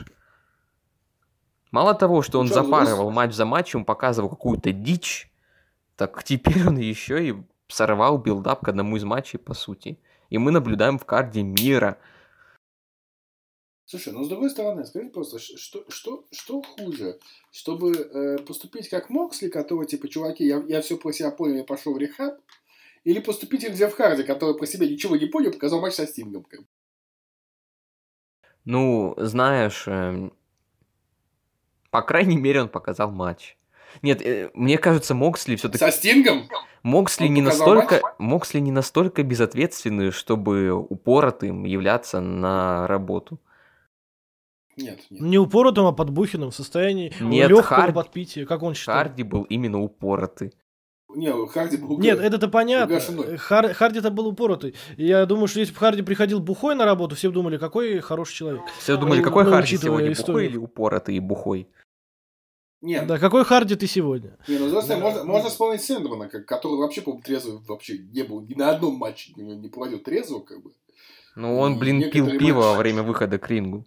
Speaker 4: Мало того, что он запарывал матч за матчем, показывал какую-то дичь, так теперь он еще и сорвал buildup к одному из матчей, по сути. И мы наблюдаем в card е мира.
Speaker 1: Слушай, ну с другой стороны, скажи просто, что, что, что хуже? Чтобы э, поступить как Моксли, который типа, чуваки, я, я все про себя понял, я пошел в рехаб, или поступить как Джефф Харди, который про себя ничего не понял, показал матч со Стингом.
Speaker 4: Ну, знаешь, э, По крайней мере, он показал матч. Нет, э, мне кажется, Моксли все-таки...
Speaker 1: Со Стингом?
Speaker 4: Моксли не настолько, Моксли не настолько безответственный, чтобы упоротым являться на работу.
Speaker 1: Нет, нет.
Speaker 3: Не упоротым, а подбухенным в состоянии
Speaker 4: Нет,
Speaker 3: легкого
Speaker 4: Харди-
Speaker 3: подпития, как он считает.
Speaker 4: Харди был именно упоротый.
Speaker 1: Не, Харди был...
Speaker 3: Нет, это-то понятно. Хар- Харди-то был упоротый. Я думаю, что если бы Харди приходил бухой на работу, все бы думали, какой хороший человек.
Speaker 4: Все думали,
Speaker 3: Ну,
Speaker 4: какой
Speaker 3: ну,
Speaker 4: Харди сегодня,
Speaker 3: историю.
Speaker 4: бухой или упоротый и бухой?
Speaker 1: Нет,
Speaker 3: Да, какой Харди ты сегодня?
Speaker 1: не, ну, стороны,
Speaker 3: Да.
Speaker 1: можно, можно вспомнить Сэндмана, который вообще, по-моему, трезвый вообще не был, ни на одном матче не, не проводил трезво, как бы.
Speaker 4: Ну, он, блин, пил
Speaker 1: Некоторые
Speaker 4: пиво во
Speaker 1: матчи-
Speaker 4: время выхода к рингу.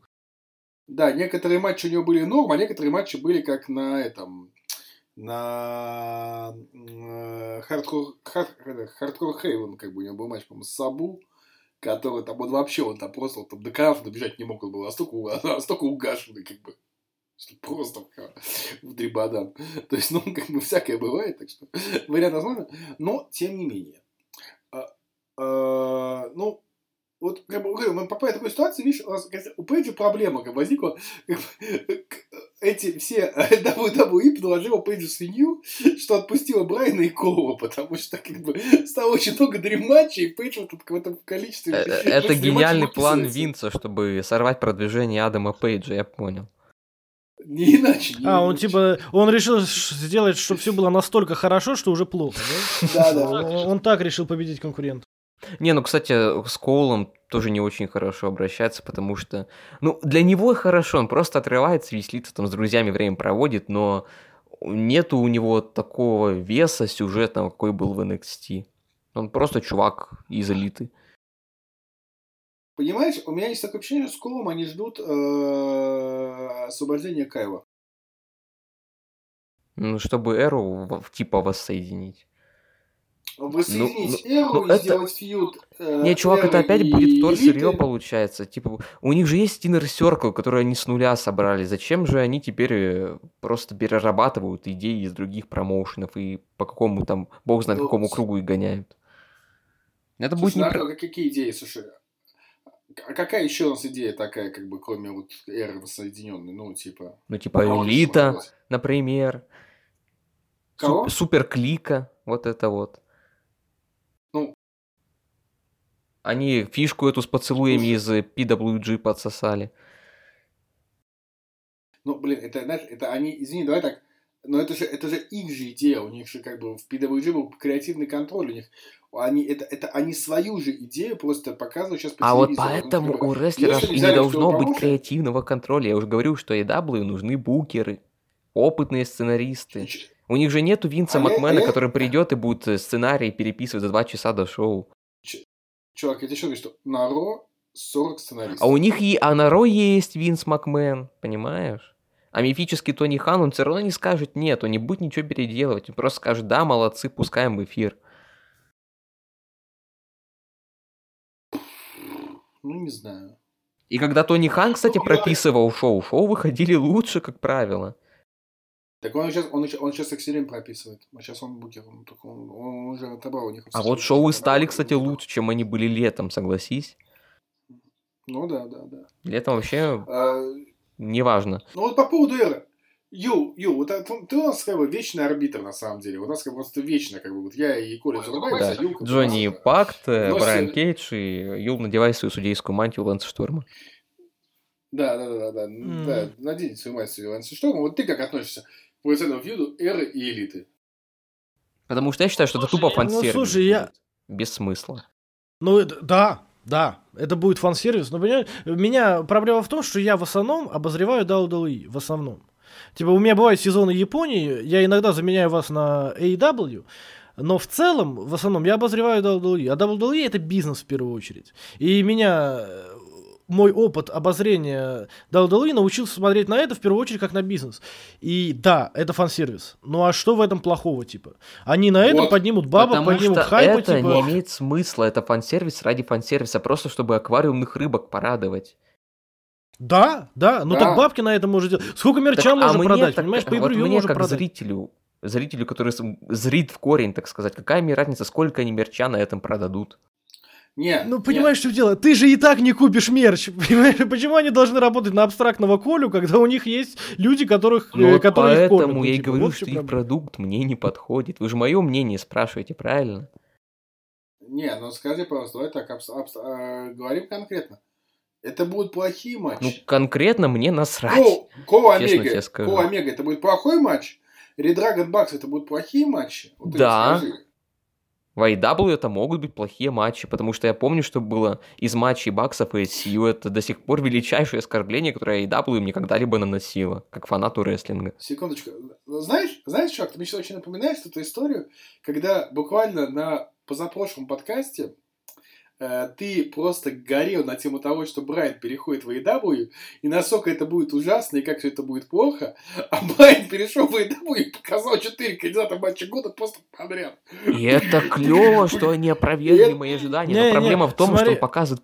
Speaker 1: Да, некоторые матчи у него были норм, а некоторые матчи были как на этом, на э, хардкор, это, хардкор Хейвен, как бы у него был матч, по-моему, с Сабу, который там, он вообще, он там просто, он там до канала добежать не мог, он был настолько, у- [LAUGHS] настолько угашенный, как бы, [LAUGHS] просто в дребодан. То есть, ну, как бы всякое бывает, так что [LAUGHS] вариант возможно, но тем не менее. А, а, ну, вот, как бы, мы попали в такую ситуацию, видишь, у, нас, у Пейджа проблема как возникла, как бы, [LAUGHS] эти все WWE предложила Пейджу свинью, что отпустила Брайана и Коула, потому что как бы стало очень много дрим-матчей, и Пейдж вот в этом количестве...
Speaker 4: Э,
Speaker 1: этих
Speaker 4: Это гениальный план. Винца, чтобы сорвать продвижение Адама Пейджа, я понял.
Speaker 1: Не иначе. не
Speaker 3: А, он
Speaker 1: иначе.
Speaker 3: типа, он решил сделать, чтобы все было настолько хорошо, что уже плохо, да?
Speaker 1: Да, да.
Speaker 3: Он, он так решил победить конкурента.
Speaker 4: Не, ну, кстати, с Коулом тоже не очень хорошо обращаться, потому что, ну, для него хорошо, он просто отрывается, веселится, там, с друзьями время проводит, но нету у него такого веса сюжетного, какой был в NXT. Он просто чувак из элиты.
Speaker 1: Понимаешь, у меня есть такое ощущение, что с Колом они ждут э, освобождения Кайла.
Speaker 4: Ну, чтобы Эру типа воссоединить.
Speaker 1: Воссоединить
Speaker 4: ну,
Speaker 1: Эру
Speaker 4: ну,
Speaker 1: и
Speaker 4: это-
Speaker 1: сделать фьюд. э,
Speaker 4: Не, чувак, это
Speaker 1: Эры
Speaker 4: опять
Speaker 1: и
Speaker 4: будет втор сырье получается. Типа, у них же есть Inner Circle, который они с нуля собрали. Зачем же они теперь э, просто перерабатывают идеи из других промоушенов и по какому там, бог знает
Speaker 1: Ну,
Speaker 4: какому кругу их гоняют? Это
Speaker 1: Слушай,
Speaker 4: будет не...
Speaker 1: ну, а какие идеи, слушай? А какая еще у нас идея такая, как бы, кроме вот эры воссоединенной? Ну, типа...
Speaker 4: Ну, типа, элита, например.
Speaker 1: Кого?
Speaker 4: Суп- Суперклика, вот это вот.
Speaker 1: Ну.
Speaker 4: Они фишку эту с поцелуями
Speaker 1: Слушай.
Speaker 4: из э, PWG подсосали.
Speaker 1: Ну, блин, это, знаешь, это они, извини, давай так, но это же, это же их же идея, у них же как бы в PWG был креативный контроль, у них, они, это, это они свою же идею просто показывают сейчас по
Speaker 4: А вот.
Speaker 1: Ну,
Speaker 4: поэтому
Speaker 1: бы,
Speaker 4: у рестлеров и не должно быть
Speaker 1: промоушен-
Speaker 4: креативного контроля. Я уже говорю, что AW нужны букеры, опытные сценаристы. У них же нету Винса
Speaker 1: А я-
Speaker 4: Макмена,
Speaker 1: а я-
Speaker 4: который придет и будет э, сценарий переписывать за два часа до шоу.
Speaker 1: Чувак, я тебе еще говорю, что на Ро 40 сценаристов.
Speaker 4: А у них и а на Ро есть Винс Макмен, понимаешь? А мифический Тони Хан, он все равно не скажет нет, он не будет ничего переделывать. Он просто скажет, да, молодцы, пускаем в эфир.
Speaker 1: Ну, не знаю.
Speaker 4: И когда Тони Хан, кстати,
Speaker 1: Ну,
Speaker 4: прописывал шоу, шоу выходили лучше, как правило.
Speaker 1: Так он сейчас, он, он сейчас их все время прописывает. А сейчас он букер, он, он, он уже отобрал у них.
Speaker 4: А вот шоу стали, кстати, лучше, чем они были летом, согласись.
Speaker 1: Ну да, да, да.
Speaker 4: Летом вообще
Speaker 1: А,
Speaker 4: неважно.
Speaker 1: ну вот по поводу эры. Ю, Ю, вот это- ты у нас как бы вечный арбитр на самом деле. У нас как бы просто вечно, как бы вот я и Коля зарубаемся,
Speaker 4: Да.
Speaker 1: а Ю
Speaker 4: Джонни
Speaker 1: это-
Speaker 4: Пакт, э,
Speaker 1: носит-
Speaker 4: Брайан Кейдж и Юл надевает свою судейскую мантию Лэнса Шторма.
Speaker 1: Да, да, да, да, да.
Speaker 3: Мгм.
Speaker 1: да наденьте свою мать Лэнса Шторма. Вот ты как относишься к полноценному фьюду эры и элиты?
Speaker 4: Потому что я считаю, что это тупо фан-сервис.
Speaker 3: Ну, слушай, я-.
Speaker 4: Без смысла.
Speaker 3: Ну, это- да, да, это будет фан-сервис. Но, у меня проблема в том, что я в основном обозреваю WWE, в основном. Типа, у меня бывают сезоны Японии, я иногда заменяю вас на AEW, но в целом, в основном, я обозреваю WWE. А WWE это бизнес в первую очередь. И меня э, мой опыт обозрения WWE научил смотреть на это в первую очередь как на бизнес. И да, это фан-сервис. Ну а что в этом плохого, типа? Они на этом
Speaker 1: Вот.
Speaker 3: поднимут бабок,
Speaker 4: Потому
Speaker 3: поднимут
Speaker 4: что
Speaker 3: хайпа,
Speaker 4: это
Speaker 3: типа...
Speaker 4: не имеет смысла. Это фан-сервис ради фан-сервиса, просто чтобы аквариумных рыбок порадовать.
Speaker 3: Да, да, ну
Speaker 1: Да.
Speaker 3: так бабки на этом можно делать. Сколько мерча
Speaker 4: Так, а
Speaker 3: можно
Speaker 4: мне
Speaker 3: продать,
Speaker 4: так-
Speaker 3: понимаешь, по
Speaker 4: вот мне
Speaker 3: можно
Speaker 4: как
Speaker 3: продать.
Speaker 4: зрителю, зрителю, который зрит в корень, так сказать, какая мне разница, сколько они мерча на этом продадут?
Speaker 1: Нет,
Speaker 3: ну, понимаешь, нет. что дело? Ты же и так не купишь мерч. [LAUGHS] Понимаешь? Почему они должны работать на абстрактного Колю, когда у них есть люди, которых,
Speaker 4: ну,
Speaker 3: э, которые
Speaker 4: поэтому я и типа, говорю, вот что их продукт мне не подходит. Вы же мое мнение спрашиваете, правильно?
Speaker 1: Не, ну скажи, пожалуйста, давай так, абс- абс- э, говорим конкретно. Это будут плохие матчи. Ну,
Speaker 4: конкретно мне насрать.
Speaker 1: Ко, Ко Омега, Ко Омега, это будет плохой матч? Редрагон Бакс, это будут плохие матчи?
Speaker 4: Вот да. В AEW это могут быть плохие матчи, потому что я помню, что было из матчей Баксов и SU. Это до сих пор величайшее оскорбление, которое AEW мне когда-либо наносило, как фанату рестлинга.
Speaker 1: Секундочку. Знаешь, знаешь, чувак, ты мне сейчас очень напоминаешь эту историю, когда буквально на позапрошлом подкасте ты просто горел на тему того, что Брайан переходит в AEW, и насколько это будет ужасно, и как все это будет плохо, а Брайан перешел в AEW и показал 4 кандидата матча года просто подряд.
Speaker 4: И это клево, что они опровергли мои ожидания, но проблема в том, что он показывает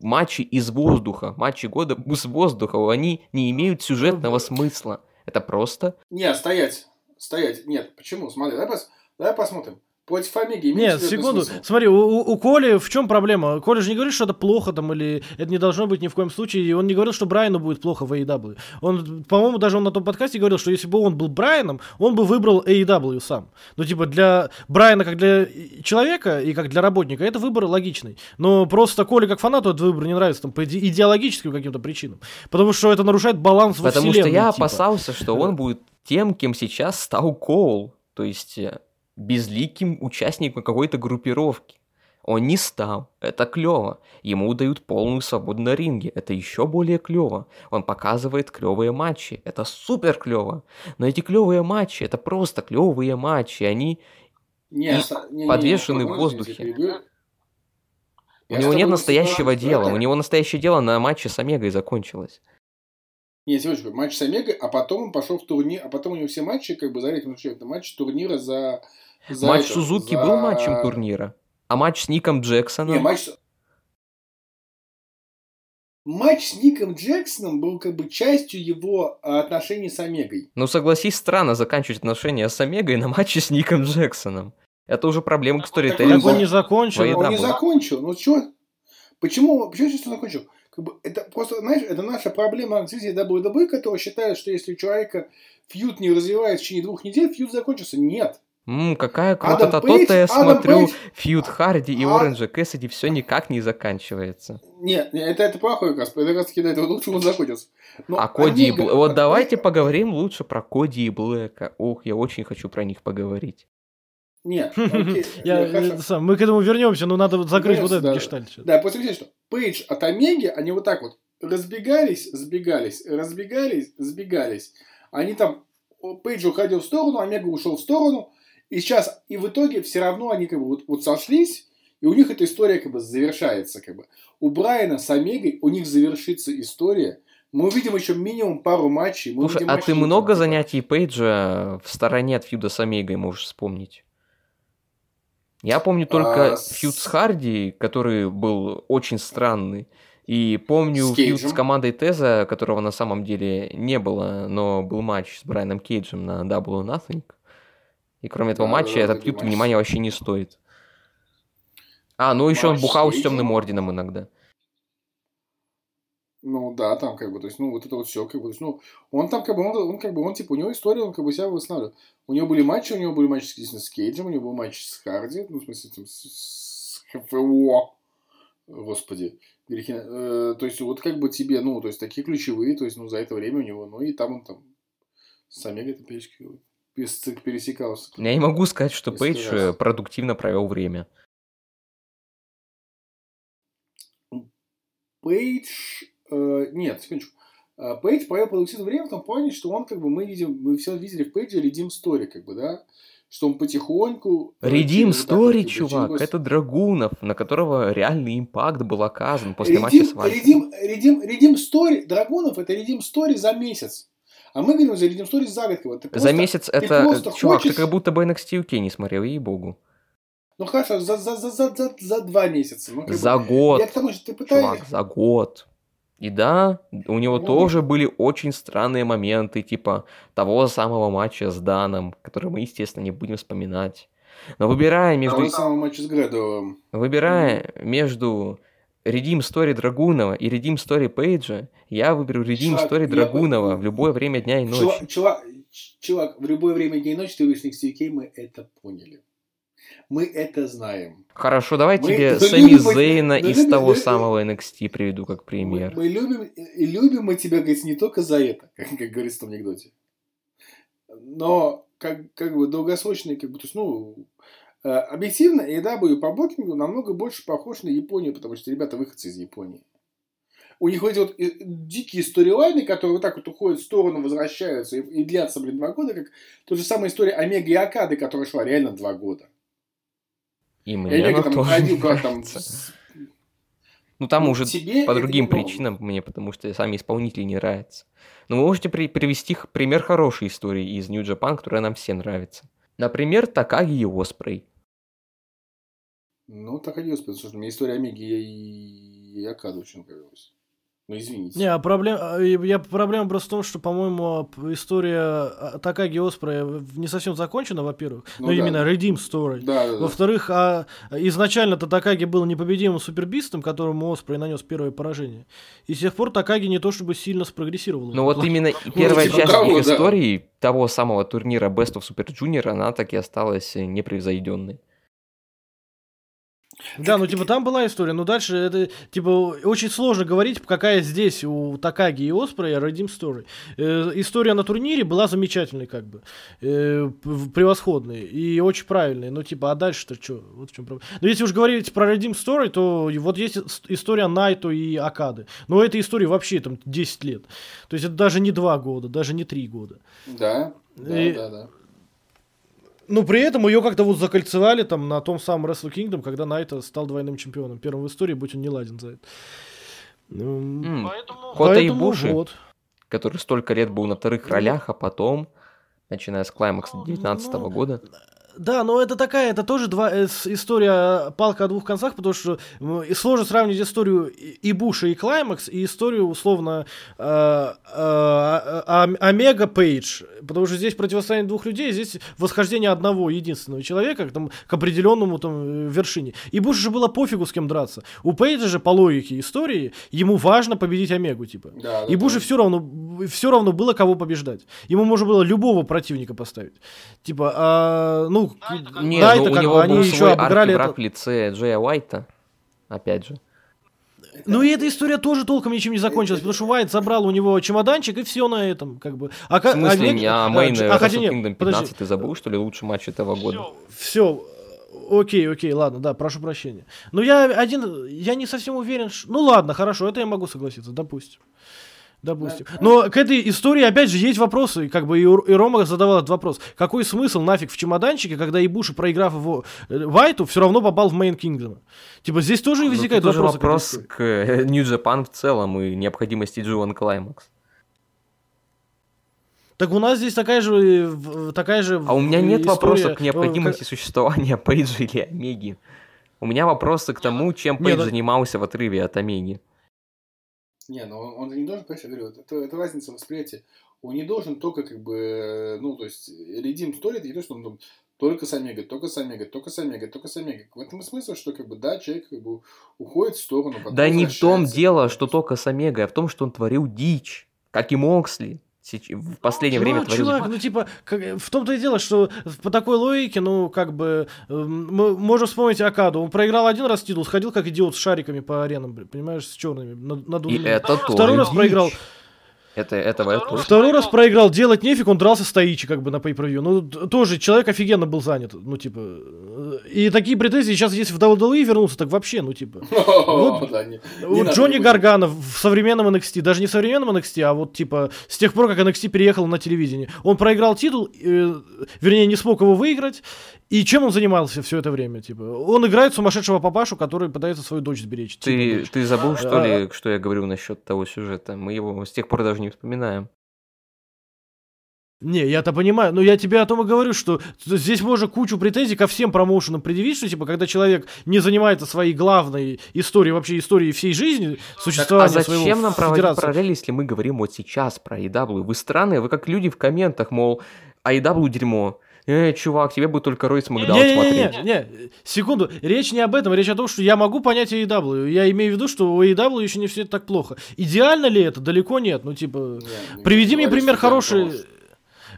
Speaker 4: матчи из воздуха, матчи года с воздуха, они не имеют сюжетного смысла. Это просто...
Speaker 1: Не, стоять, стоять, нет, почему? Смотри, давай, пос... давай посмотрим. Против Омеги
Speaker 3: Нет, секунду. Смысл? Смотри, у, у Коли в чем проблема? Коля же не говорит, что это плохо там, или это не должно быть ни в коем случае. И он не говорил, что Брайану будет плохо в AEW. Он, по-моему, даже он на том подкасте говорил, что если бы он был Брайаном, он бы выбрал AEW сам. Ну, типа, для Брайана, как для человека и как для работника, это выбор логичный. Но просто Коле, как фанату, этот выбор не нравится там, по идеологическим каким-то причинам. Потому что это нарушает баланс во
Speaker 4: Потому
Speaker 3: вселенной.
Speaker 4: Потому что я типа. опасался, что он будет тем, кем сейчас стал Коул. То есть э, безликим участником какой-то группировки. Он не стал. Это клево. Ему дают полную свободу на ринге. Это еще более клево. Он показывает клевые матчи. Это супер клево. Но эти клевые матчи, это просто клевые матчи. Они не, не, подвешены не, не, в воздухе. У него нет настоящего дела. У него настоящее дело на матче с Омегой закончилось.
Speaker 1: Нет, секундочку, матч с Омегой, а потом он пошел в турнир, а потом у него все матчи, как бы, за рейтинг, это матч турнира за
Speaker 4: за матч это, Сузуки за... был матчем турнира. А матч с Ником Джексоном?
Speaker 1: Не, матч... Матч с Ником Джексоном был как бы частью его отношений с Омегой.
Speaker 4: Ну, согласись, странно заканчивать отношения с Омегой на матче с Ником Джексоном. Это уже проблема к сторителлингу.
Speaker 3: Он не закончил.
Speaker 1: Он не закончил. Ну, что? Почему? Почему сейчас он закончил? Как бы, это просто, знаешь, это наша проблема зрителей WWE, которые считают, что если у человека фьют не развивается в течение двух недель, фьют закончился. Нет.
Speaker 4: Ммм, какая крутота. То-то я смотрю Фьюд Харди и а... Оранжа Кэссиди все никак не заканчивается.
Speaker 1: Нет, нет это, это плохой каст. Это как раз таки, это лучше он закончился.
Speaker 4: Но а Коди и Блэк... Вот давайте поговорим лучше про Коди и Блэка. Ох, я очень хочу про них поговорить.
Speaker 1: Нет, [LAUGHS] [LAUGHS]
Speaker 3: мы к этому вернемся, но надо закрыть вот этот гештальт.
Speaker 1: Да, после того, что Пейдж от Омеги, они вот так вот разбегались, сбегались, разбегались, сбегались. Они там, Пейдж уходил в сторону, Омега ушел в сторону, и сейчас, и в итоге все равно они как бы вот, вот сошлись, и у них эта история как бы завершается. Как бы. У Брайана с Омегой у них завершится история. Мы увидим еще минимум пару матчей. Мы
Speaker 4: Слушай, а
Speaker 1: матчи
Speaker 4: ты много занятий Пейджа в стороне от фьюда с Омегой можешь вспомнить? Я помню только а, фьюд с Харди, который был очень странный. И помню с фьюд с командой Теза, которого на самом деле не было, но был матч с Брайаном Кейджем на Double Nothing. И кроме этого матча этот фьюд внимания вообще не стоит. А, ну еще он бухал с темным орденом иногда.
Speaker 1: Ну да, там как бы, то есть, ну вот это вот все, как бы, то есть, ну он там как бы, он, он как бы, он типа, у него история, он как бы себя восстанавливает. У него были матчи, у него были матчи с, с Кейджем, у него был матч с Харди, ну в смысле, там, с, с ХФО, господи, грехи, э, то есть вот как бы тебе, ну, то есть такие ключевые, то есть, ну за это время у него, ну и там он там с Омегой там пересекал пересекался.
Speaker 4: Я не могу сказать, что Пейдж раз. Э, продуктивно провел время.
Speaker 1: Пейдж... Э, нет, секундочку. Э, Пейдж провел продуктивное время в том плане, что он, как бы, мы видим, мы все видели в Пейдже Redeem Story, как бы, да? Что он потихоньку...
Speaker 4: Redeem Story, чувак, через... это Драгунов, на которого реальный импакт был оказан после Redeem, матча с
Speaker 1: Redeem, Redeem, Redeem Story, Драгунов это Redeem Story за месяц. А мы говорим за Redeem Story за год. Вот.
Speaker 4: Ты за месяц это... Чувак, хочешь... ты как будто бы NXT UK не смотрел, ей-богу.
Speaker 1: Ну хорошо, за, за, за, за, за, за два месяца. Ну,
Speaker 4: за бы, год. Я к тому, что ты пытаешься... Чувак, за год. И да, у него ну, тоже были очень странные моменты, типа того самого матча с Даном, который мы, естественно, не будем вспоминать. Но выбирая между...
Speaker 1: Того самого матча с Грэдовым.
Speaker 4: Выбирая между Redeem Story Драгунова и Redeem Story Пейджа, я выберу Redeem
Speaker 1: Чувак,
Speaker 4: Story
Speaker 1: я-
Speaker 4: Драгунова в любое время дня и ночи.
Speaker 1: Чувак, чувак, чувак, в любое время дня и ночи ты выйдешь на XTK, мы это поняли. Мы это знаем.
Speaker 4: Хорошо, давай
Speaker 1: Мы
Speaker 4: тебе
Speaker 1: любим
Speaker 4: Сами Зейна
Speaker 1: мы
Speaker 4: из
Speaker 1: любим-
Speaker 4: того
Speaker 1: мы-
Speaker 4: самого NXT приведу как
Speaker 1: Мы,
Speaker 4: пример.
Speaker 1: мы любим, и любим мы тебя, говорит, не только за это, [LAUGHS] как, как говорится в анекдоте. Но, как, как бы, долгосрочный, как бы, то есть, ну, объективно, AEW по бокингу намного больше похож на Японию, потому что ребята выходцы из Японии. У них вот эти вот э, дикие сторилайны, которые вот так вот уходят в сторону, возвращаются и, и длятся, блин, два года, как та же самая история Омега и Акады, которая шла реально два года.
Speaker 4: И
Speaker 1: И
Speaker 4: мне
Speaker 1: Омега
Speaker 4: она
Speaker 1: там
Speaker 4: тоже
Speaker 1: ходил как там...
Speaker 4: Ну там
Speaker 1: ну,
Speaker 4: уже по другим причинам мне, потому что сами исполнители не нравятся. Но вы можете при- привести пример хорошей истории из New Japan, которая нам всем нравится. Например, Такаги и Оспрей.
Speaker 1: Ну, так и делать, потому что мне история Омеги и, и Акады очень нравилась. Ну, извините.
Speaker 3: Не, а проблема, я, проблема просто в том, что, по-моему, история а, Такаги Оспрея не совсем закончена, во-первых.
Speaker 1: Ну
Speaker 3: Ну,
Speaker 1: да.
Speaker 3: именно Redeem Story.
Speaker 1: Да, да, да.
Speaker 3: Во-вторых, а изначально-то Такаги был непобедимым супербистом, которому Оспрей нанес первое поражение. И с тех пор Такаги не то чтобы сильно спрогрессировал.
Speaker 4: Ну вот именно и первая
Speaker 1: типа
Speaker 4: часть
Speaker 1: того,
Speaker 4: их
Speaker 1: да.
Speaker 4: истории, того самого турнира Best of Super Junior, она так и осталась э, непревзойденной.
Speaker 3: Да, ну типа там была история, но дальше это типа очень сложно говорить, какая здесь у Такаги и Оспрея Redeem Story. Э, история на турнире была замечательной, как бы, э, превосходной и очень правильной. Ну типа, а дальше-то что? Вот в чем проблема. Но если уж говорить про Redeem Story, то вот есть ис- история Найто и Акады. Но этой истории вообще там 10 лет. То есть это даже не 2 года, даже не 3 года.
Speaker 1: Да, да,
Speaker 3: И-
Speaker 1: да, да.
Speaker 3: Но при этом ее как-то вот закольцевали там на том самом Wrestle Kingdom, когда Найта стал двойным чемпионом. Первым в истории, будь он не ладен за это. М, Поэтому,
Speaker 4: Хота
Speaker 3: поэтому
Speaker 4: Ибуши.
Speaker 3: вот.
Speaker 4: Который столько лет был на вторых ролях, а потом, начиная с клаймакса
Speaker 3: Ну,
Speaker 4: 19
Speaker 3: ну,
Speaker 4: года,
Speaker 3: Да, но это такая, это тоже два, э, история э, палка о двух концах, потому что и сложно сравнить историю и и Буша, и Клаймакс, и историю, условно, э, э, а- а- Омега Пейдж. Потому что здесь противостояние двух людей, здесь восхождение одного единственного человека к, там, к определенному там, э, вершине. И Бушу же было пофигу с кем драться. У Пейджа же, по логике истории, ему важно победить Омегу, типа.
Speaker 1: Да,
Speaker 3: И
Speaker 1: да,
Speaker 3: Буше
Speaker 1: да.
Speaker 3: все равно, все равно было кого побеждать. Ему можно было любого противника поставить. Типа, а, ну,
Speaker 4: Не,
Speaker 3: Найта,
Speaker 4: ну у
Speaker 3: как
Speaker 4: него
Speaker 3: они
Speaker 4: был
Speaker 3: еще
Speaker 4: свой
Speaker 3: обыграли это.
Speaker 4: в лице Джея Уайта, опять же.
Speaker 3: Ну и эта история тоже толком ничем не закончилась, потому что Уайт забрал у него чемоданчик, и все на этом, как бы. А,
Speaker 4: В смысле, я Мейн
Speaker 3: а, хотя
Speaker 4: Wrestle
Speaker 3: нет,
Speaker 4: Kingdom
Speaker 3: подожди.
Speaker 4: 15 ты забыл, что ли, лучший матч этого года?
Speaker 3: Все, окей, окей, ладно, да, прошу прощения. Но я один, я не совсем уверен, ш- ну ладно, хорошо, это я могу согласиться, допустим. Допустим. Но к этой истории, опять же, есть вопросы. Как бы и, и Рома задавал этот вопрос. Какой смысл нафиг в чемоданчике, когда Ибуши, проиграв его э, Вайту, все равно попал в Мейн Кингдома? Типа здесь тоже
Speaker 4: Ну,
Speaker 3: возникает
Speaker 4: уже
Speaker 3: вопрос.
Speaker 4: вопрос к э, New Japan в целом и необходимости G1 Climax.
Speaker 3: Так у нас здесь такая же, э, такая же
Speaker 4: А у меня нет
Speaker 3: история,
Speaker 4: вопроса к
Speaker 3: э,
Speaker 4: необходимости существования [LAUGHS] Пейджа или Омеги. У меня вопросы к тому, чем Пейдж
Speaker 3: ну-
Speaker 4: занимался в отрыве от Омеги.
Speaker 1: Не, ну он, он же не должен, конечно, говорю, это, это разница восприятия. Он не должен только как бы, ну, то есть, Redeem Story, это не то, что он там только с Омегой, только с Омегой, только с Омегой, только с Омегой. В этом и смысл, что как бы, да, человек как бы уходит в сторону,
Speaker 4: Да не в том дело, что только с Омегой, а в том, что он творил дичь. Как и Моксли. В последнее время
Speaker 3: Ну,
Speaker 4: творил
Speaker 3: чувак, ну типа, как- в том-то и дело, что по такой логике, ну, как бы, эм, мы можем вспомнить Акаду. Он проиграл один раз титул, сходил как идиот с шариками по аренам, понимаешь, с черными, над-
Speaker 4: И
Speaker 3: надувными.
Speaker 4: это
Speaker 3: Второй
Speaker 4: тоже
Speaker 3: раз проиграл.
Speaker 4: Это, этого я тоже.
Speaker 3: Второй раз проиграл, делать нефиг, он дрался с Таичи, как бы, на pay Ну, т- тоже человек офигенно был занят, ну, типа. э, И такие претензии сейчас, если в WWE вернуться, так вообще, ну, типа. [LAUGHS]
Speaker 1: О, да, не- не
Speaker 3: У
Speaker 1: надо
Speaker 3: Джонни Гаргана в современном NXT, даже не в современном NXT, а вот типа с тех пор, как NXT переехал на телевидение. Он проиграл титул, э, вернее, не смог его выиграть. И чем он занимался все это время? Типа, он играет сумасшедшего папашу, который пытается свою дочь сберечь. Типа,
Speaker 4: Ты,
Speaker 3: дочь.
Speaker 4: ты забыл, что
Speaker 3: А,
Speaker 4: ли, что я говорил насчет того сюжета? Мы его с тех пор даже не вспоминаем.
Speaker 3: Не, я-то понимаю, но я тебе о том и говорю, что здесь можно кучу претензий ко всем промоушенам предъявить, что типа, когда человек не занимается своей главной историей, вообще историей всей жизни,
Speaker 4: Так,
Speaker 3: существования
Speaker 4: а
Speaker 3: своего
Speaker 4: зачем нам проводить параллели, если мы говорим вот сейчас про AEW? Вы странные, вы как люди в комментах, мол, AEW дерьмо. Э, чувак, тебе бы только Рой Смакдаун смотреть.
Speaker 3: Не, не, не, секунду, речь не об этом, речь о том, что я могу понять AEW. Я имею в виду, что у AEW еще не все так плохо. Идеально ли это? Далеко нет. Ну, типа,
Speaker 1: Не,
Speaker 3: приведи мне пример хороший...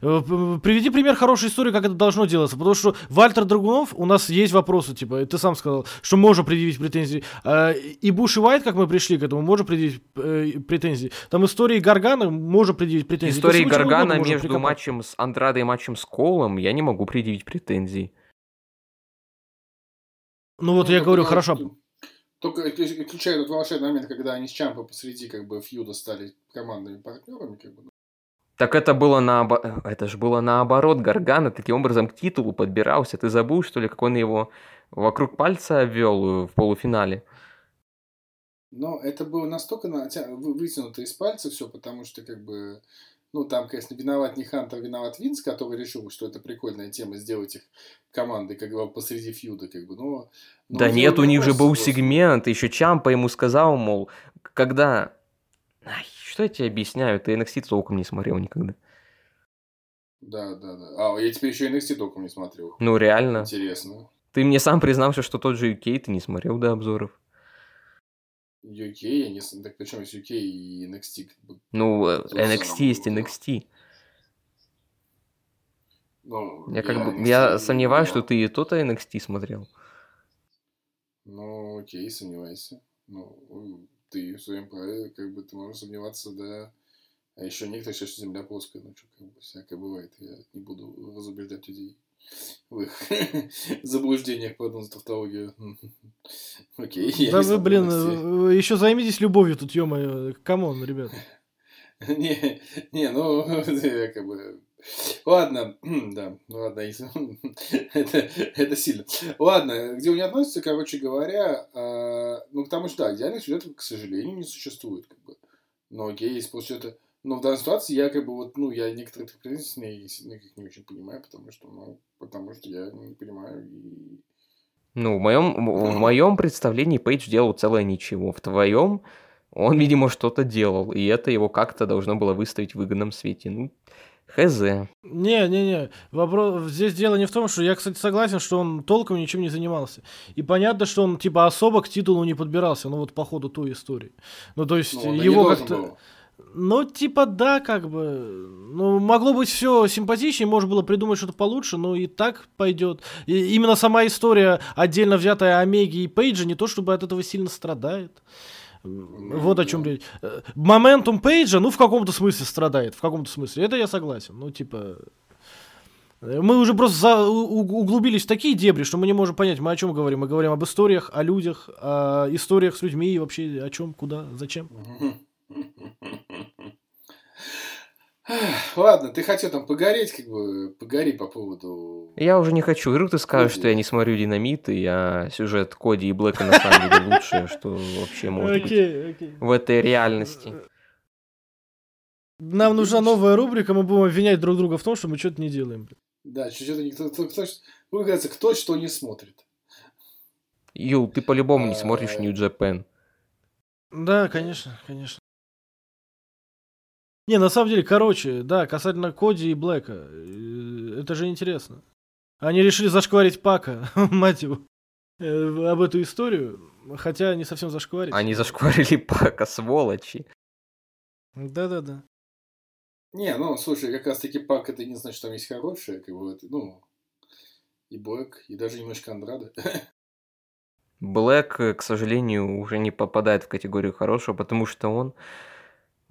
Speaker 3: Э, Приведи пример хорошей истории, как это должно делаться. Потому что Вальтер Драгунов, у нас есть вопросы, типа, ты сам сказал, что можно предъявить претензии. А, И Буш и Уайт, как мы пришли к этому, можно предъявить э, претензии. Там истории Гаргана можно предъявить претензии.
Speaker 4: Истории Гаргана между
Speaker 3: прикопать.
Speaker 4: матчем с Андрадо и матчем с Коулом я не могу предъявить претензий.
Speaker 3: Ну вот я
Speaker 1: только
Speaker 3: говорю,
Speaker 1: я-
Speaker 3: хорошо.
Speaker 1: Только исключая тот волшебный момент, когда они с Чампа посреди как бы фьюда стали командными партнерами, как бы.
Speaker 4: Так это было наоборот. Это же было наоборот. Гаргана таким образом к титулу подбирался. Ты забыл, что ли, как он его вокруг пальца ввел в полуфинале?
Speaker 1: Но это было настолько вытянуто из пальца все, потому что как бы ну, там, конечно, виноват не Хантер, виноват Винс, который решил, что это прикольная тема сделать их командой, как бы посреди фьюда, как бы, но... но
Speaker 4: да нет, у них же был
Speaker 1: просто.
Speaker 4: сегмент, еще Чампа ему сказал, мол, когда... Ай, что я тебе объясняю, ты NXT толком не смотрел никогда.
Speaker 1: Да, да, да. А, я теперь еще NXT толком не смотрел.
Speaker 4: Ну, реально.
Speaker 1: Интересно.
Speaker 4: Ты мне сам признался, что тот же UK ты не смотрел до обзоров.
Speaker 1: UK, я не... с- Так причем есть UK и NXT, как бы,
Speaker 4: Ну, э, NXT
Speaker 1: сам
Speaker 4: есть
Speaker 1: был.
Speaker 4: NXT.
Speaker 1: ну...
Speaker 4: Я как бы,
Speaker 1: NXT
Speaker 4: я
Speaker 1: не
Speaker 4: сомневаюсь, что ты и тот NXT смотрел.
Speaker 1: Ну, окей, сомневайся. Ну, ты в своем праве, как бы, ты можешь сомневаться, да. А еще некоторые считают, что Земля плоская, ну что, как бы, всякое бывает. Я не буду разубеждать людей в их [LAUGHS] заблуждениях по одну тавтологию. [LAUGHS] Окей,
Speaker 3: Да вы, блин,
Speaker 1: NXT.
Speaker 3: еще займитесь любовью тут, ё-моё. Come on, ребят. [LAUGHS]
Speaker 1: Не, не, ну, я как бы... Ладно, да, ну ладно, [LAUGHS] это, это сильно. Ладно, где у меня относится, короче говоря, а, ну, потому что, да, идеальных сюжетов, к сожалению, не существует, как бы. Но окей, есть полсюжета. Но в данной ситуации я как бы вот, ну, я некоторые претензии никаких не очень понимаю, потому что, ну, потому что я не понимаю и...
Speaker 4: Ну, в моем, в моем представлении Пейдж делал целое ничего. В твоем он, видимо, что-то делал, и это его как-то должно было выставить в выгодном свете. Ну, хз.
Speaker 3: Не-не-не, вопрос здесь дело не в том, что я, кстати, согласен, что он толком ничем не занимался. И понятно, что он типа особо к титулу не подбирался, ну вот по ходу той истории. Ну то есть
Speaker 1: Ну,
Speaker 3: его как-то...
Speaker 1: был.
Speaker 3: Ну, типа, да, как бы. Ну, могло быть все симпатичнее, можно было придумать что-то получше, но и так пойдет. И именно сама история, отдельно взятая Омеги и Пейджа, не то чтобы от этого сильно страдает. Вот о чем речь. Э, Моментум Пейджа, ну, в каком-то смысле страдает, в каком-то смысле. Это я согласен. Ну, типа... э, Мы уже просто за- углубились в такие дебри, что мы не можем понять, мы о чем говорим. Мы говорим об историях, о людях, о историях с людьми и вообще о чем, куда, зачем. [LAUGHS]
Speaker 1: Ладно, ты хотел там погореть, как бы, погори по поводу...
Speaker 4: Я уже не хочу. Вдруг ты скажешь, что я не смотрю Динамит, и я сюжет Коди и Блэка на самом деле лучшее, что вообще может быть в этой реальности.
Speaker 3: Нам нужна новая рубрика, мы будем обвинять друг друга в том, что мы что-то не делаем.
Speaker 1: Да, что-то никто... Кто, кто, вы кто что не смотрит.
Speaker 4: Юл, ты по-любому не смотришь
Speaker 1: Э,
Speaker 4: New Japan.
Speaker 3: Да, конечно, конечно. Не, на самом деле, короче, да, касательно Коди и Блэка, э, это же интересно. Они решили зашкварить Пака, [LAUGHS] мать его, э, об эту историю, хотя не совсем зашкварить.
Speaker 4: Они зашкварили Пака, сволочи.
Speaker 3: Да-да-да.
Speaker 1: Не, ну, слушай, как раз таки Пак это не значит, что там есть хорошее, как бы, это, ну, и Блэк, и даже немножко Андрада. [LAUGHS]
Speaker 4: Блэк, э, к сожалению, уже не попадает в категорию хорошего, потому что он,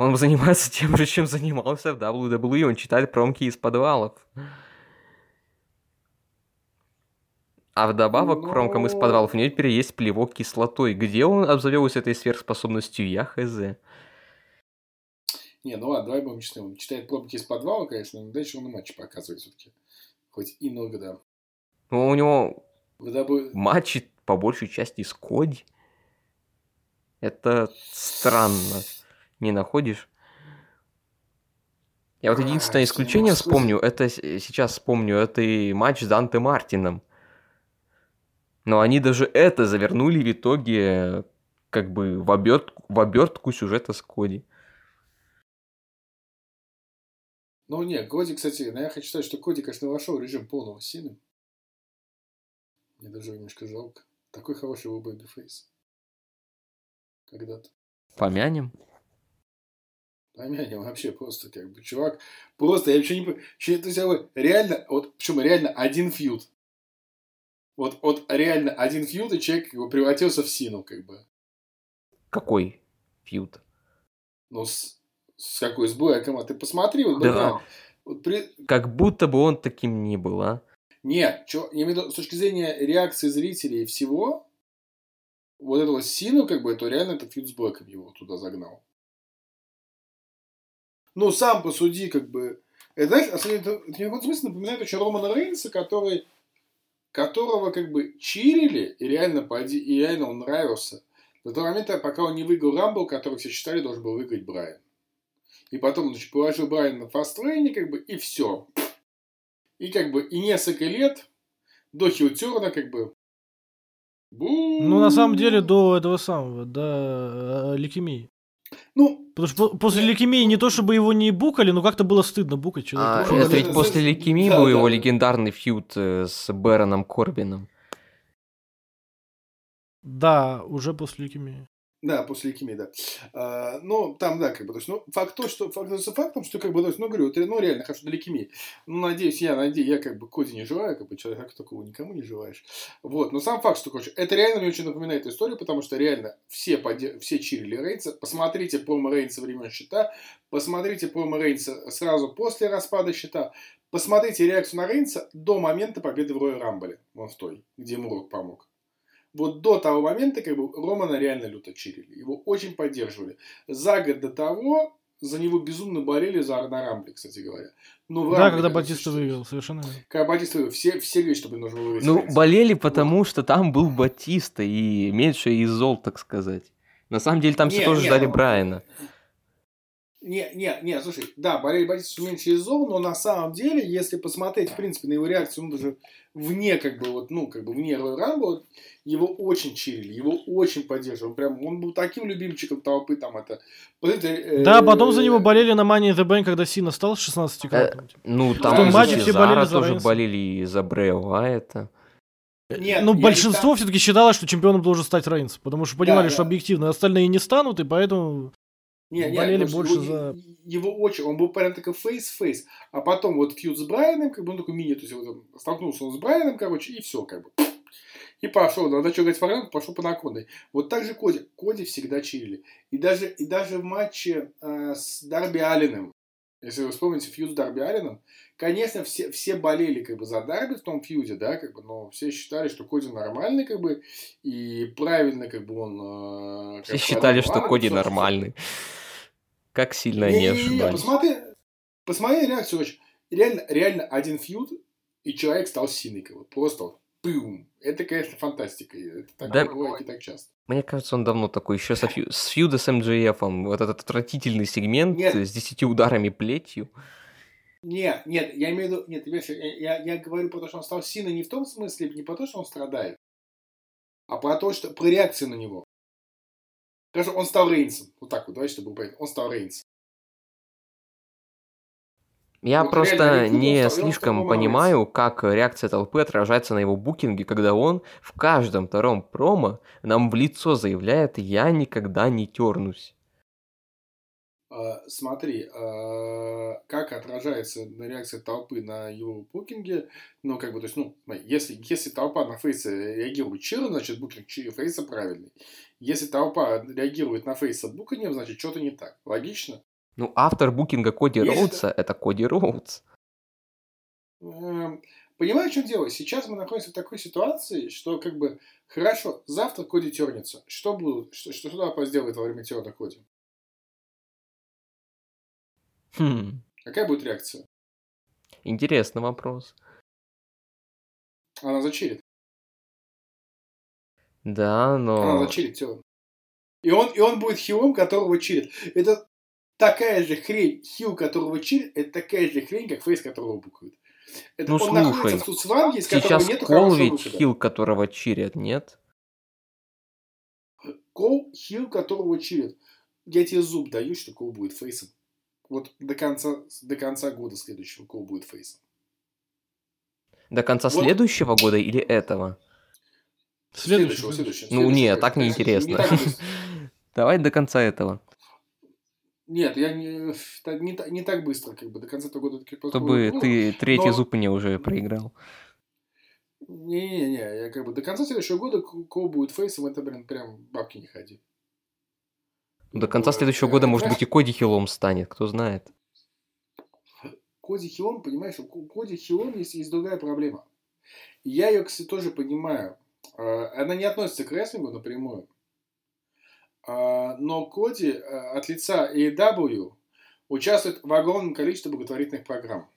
Speaker 4: он занимается тем же, чем занимался в WWE. Он читает промки из подвалов. А вдобавок к промкам из подвалов у него теперь есть плевок кислотой. Где он обзавелся этой сверхспособностью, я хз.
Speaker 1: Не, ну ладно, давай будем честны. Он читает пробки из подвала, конечно, но дальше он и матчи показывает все-таки. Хоть иногда.
Speaker 4: Ну, у него
Speaker 1: W...
Speaker 4: матчи по большей части с Коди. Это странно. Не находишь? Я вот
Speaker 1: Ай,
Speaker 4: единственное исключение
Speaker 1: не
Speaker 4: вспомню, это сейчас вспомню, это и матч с Данте Мартином. Но они даже это завернули в итоге как бы в, оберт- в обертку сюжета с Коди.
Speaker 1: Ну, нет, Коди, кстати, ну, я хочу сказать, что Коди, конечно, вошел в режим полного силы. Мне даже немножко жалко. Такой хороший был babyface. Когда-то.
Speaker 4: Помянем?
Speaker 1: Помянем вообще просто как бы. Чувак, просто я вообще не понимаю. То есть, реально, вот, причем реально один фьюд. Вот, вот реально один фьюд, и человек как бы, превратился в Сину, как бы.
Speaker 4: Какой фьюд?
Speaker 1: Ну, с, с какой с Блэком, а ты посмотри, вот,
Speaker 4: да.
Speaker 1: да. Вот при...
Speaker 4: Как будто бы он таким не был, а?
Speaker 1: Нет, чё, я имею в виду, с точки зрения реакции зрителей и всего, вот этого Сину, как бы, то реально этот фьюд с Блэком его туда загнал. Ну, сам посуди, как бы. Это, знаешь, это, это, это в этом смысле напоминает очень Романа Рейнса, который, которого как бы чирили, и реально, поди, и реально он нравился. До того момента, пока он не выиграл Рамбл, который все считали, должен был выиграть Брайан. И потом, значит, положил Брайан на фастлейне, как бы, и все. И как бы, и несколько лет до Хилтерна, как бы,
Speaker 3: ну, на самом деле, до этого самого, до э, лейкемии.
Speaker 1: Ну,
Speaker 3: Потому что после лейкемии не то, чтобы его не букали, но как-то было стыдно букать
Speaker 4: А,
Speaker 3: человека.
Speaker 4: это ведь после лейкемии
Speaker 1: Да,
Speaker 4: был
Speaker 1: да.
Speaker 4: его легендарный фьюд э, с Бэроном Корбином.
Speaker 3: Да, уже после лейкемии.
Speaker 1: Да, после лейкемии, да. А, ну, там, да, как бы, то есть, ну, факт то, что, факт остается фактом, что, как бы, то есть, ну, говорю, ну, реально, хорошо, до лейкемии. Ну, надеюсь, я, надеюсь, я, как бы, Коди не желаю, как бы, человек такого никому не желаешь. Вот, но сам факт, что, короче, это реально мне очень напоминает историю, потому что, реально, все, поде... все чирили Рейнса. Посмотрите промо Рейнса времен счета, посмотрите промо Рейнса сразу после распада счета, посмотрите реакцию на Рейнса до момента победы в Роя Рамбле, вон в той, где ему Рок помог. Вот до того момента, как бы, Романа реально люто чирили. Его очень поддерживали. За год до того за него безумно болели за на Рамбле, кстати говоря. Но
Speaker 3: Да,
Speaker 1: Рамбле,
Speaker 3: когда Батиста выиграл, совершенно верно.
Speaker 1: Когда Батиста выиграл, все, все говорят, что нужно было выиграть
Speaker 4: Ну, болели потому, что там был Батиста и меньше из зол, так сказать. На самом деле там все
Speaker 1: Не,
Speaker 4: тоже
Speaker 1: не,
Speaker 4: ждали
Speaker 1: ну,
Speaker 4: Брайана.
Speaker 1: Не, не, не, слушай, да, болели Батиста меньше из зол, но на самом деле, если посмотреть, в принципе, на его реакцию, ну, даже вне, как бы, вот, ну, как бы, вне вот, его очень чирили, его очень поддерживали. Прям, он был таким любимчиком толпы, там, это... Э,
Speaker 3: Да, потом за него болели на Money in the Bank, когда Сина стал 16 кратным
Speaker 4: Ну,
Speaker 1: В
Speaker 4: там
Speaker 3: все
Speaker 4: Сезара
Speaker 3: болели за
Speaker 4: тоже болели, и за Брэя Уайта.
Speaker 1: Нет,
Speaker 3: Ну, большинство
Speaker 1: не
Speaker 3: все-таки считало, что чемпионом должен стать Рейнс, потому что понимали,
Speaker 1: Да,
Speaker 3: что
Speaker 1: да.
Speaker 3: объективно остальные не станут, и поэтому
Speaker 1: Не, не,
Speaker 3: болели
Speaker 1: потому что
Speaker 3: больше
Speaker 1: его,
Speaker 3: за-
Speaker 1: Его очень... Он был прям такой фейс-фейс. А потом вот фьюд с Брайаном, как бы он такой мини, то есть вот он столкнулся он с Брайаном, короче, и все, как бы. И пошел, надо что говорить фарнак, пошел по наконной. Вот так же Коди. Коди всегда чилили. И даже, и даже в матче э, с Дарби Алленом, если вы вспомните фьюд с Дарби Алленом, конечно, все, все болели как бы за Дарби в том фьюде, да, как бы, но все считали, что Коди нормальный, как бы, и правильно, как бы он... э,
Speaker 4: Все
Speaker 1: как
Speaker 4: считали,
Speaker 1: продал
Speaker 4: что Коди
Speaker 1: собственно.
Speaker 4: Как сильно они
Speaker 1: Не-не-не,
Speaker 4: ошибались.
Speaker 1: посмотри, посмотри реакцию, короче. Реально, реально один фьюд, и человек стал бы, просто вот, пым. Это, конечно, фантастика. и Это так
Speaker 4: Да.
Speaker 1: бывает не так часто.
Speaker 4: Мне кажется, он давно такой, еще со фью- с фьюда с МДФ, вот этот отвратительный сегмент
Speaker 1: Нет.
Speaker 4: с десятью ударами плетью.
Speaker 1: Нет, нет, я имею в виду, нет, я, я, я говорю про то, что он стал синой не в том смысле, не про то, что он страдает, а про то, что, про реакцию на него. Скажем, он стал Рейнсом. Вот так вот, давай, чтобы было понятно. Он стал Рейнсом.
Speaker 4: Я
Speaker 1: Вот
Speaker 4: просто не слишком понимаю, как реакция толпы отражается на его букинге, когда он в каждом втором промо нам в лицо заявляет «я никогда не тернусь».
Speaker 1: А, Смотри, а, как отражается на реакция толпы на его букинге, ну, как бы, то есть, ну, если, если толпа на фейса реагирует чиро, значит, букинг чи- фейса правильный. Если толпа реагирует на фейса буканьем, значит, что-то не так. Логично?
Speaker 4: Ну, автор букинга Коди
Speaker 1: Если
Speaker 4: Роудса — это Коди Роудс.
Speaker 1: Эм, Понимаешь, в чем дело? Сейчас мы находимся в такой ситуации, что, как бы, хорошо, завтра Коди тернется. Что будут, что, что толпа сделает во время терна Коди?
Speaker 4: Хм,
Speaker 1: Какая будет реакция?
Speaker 4: интересный вопрос.
Speaker 1: Она зачилит.
Speaker 4: Да,
Speaker 1: Она
Speaker 4: но...
Speaker 1: зачилит терн. И он, и он будет хилом, которого чилит. Это такая же хрень, хил, которого чилит, это такая же хрень, как фейс, которого букают. Это
Speaker 4: Ну,
Speaker 1: он
Speaker 4: слушай,
Speaker 1: находится в тусванге, из которого
Speaker 4: Сейчас
Speaker 1: нету
Speaker 4: Кол ведь
Speaker 1: выхода.
Speaker 4: хил, которого чирят, нет?
Speaker 1: Кол, хил, которого чилит. Я тебе зуб даю, что Кол будет фейсом. Вот до конца, до конца года следующего Кол будет фейсом.
Speaker 4: До конца вот. следующего года или этого?
Speaker 1: Следующего, следующего.
Speaker 4: Ну нет, так неинтересно. Не [LAUGHS] Давай до конца этого.
Speaker 1: Нет, я не, не, не так быстро, как бы до конца этого года.
Speaker 4: Чтобы ты третий но... зуб мне уже проиграл.
Speaker 1: Не-не-не, я как бы до конца следующего года Коу будет фейсом, это, блин, прям бабки не ходи.
Speaker 4: До конца следующего года, может быть, и Коди Хилом станет, кто знает.
Speaker 1: Коди Хилом, понимаешь, у Коди Хилом есть, есть другая проблема. Я ее, кстати, тоже понимаю. А, она не относится к рестлингу напрямую. А, но Коди а, от лица AEW участвует в огромном количестве благотворительных программ.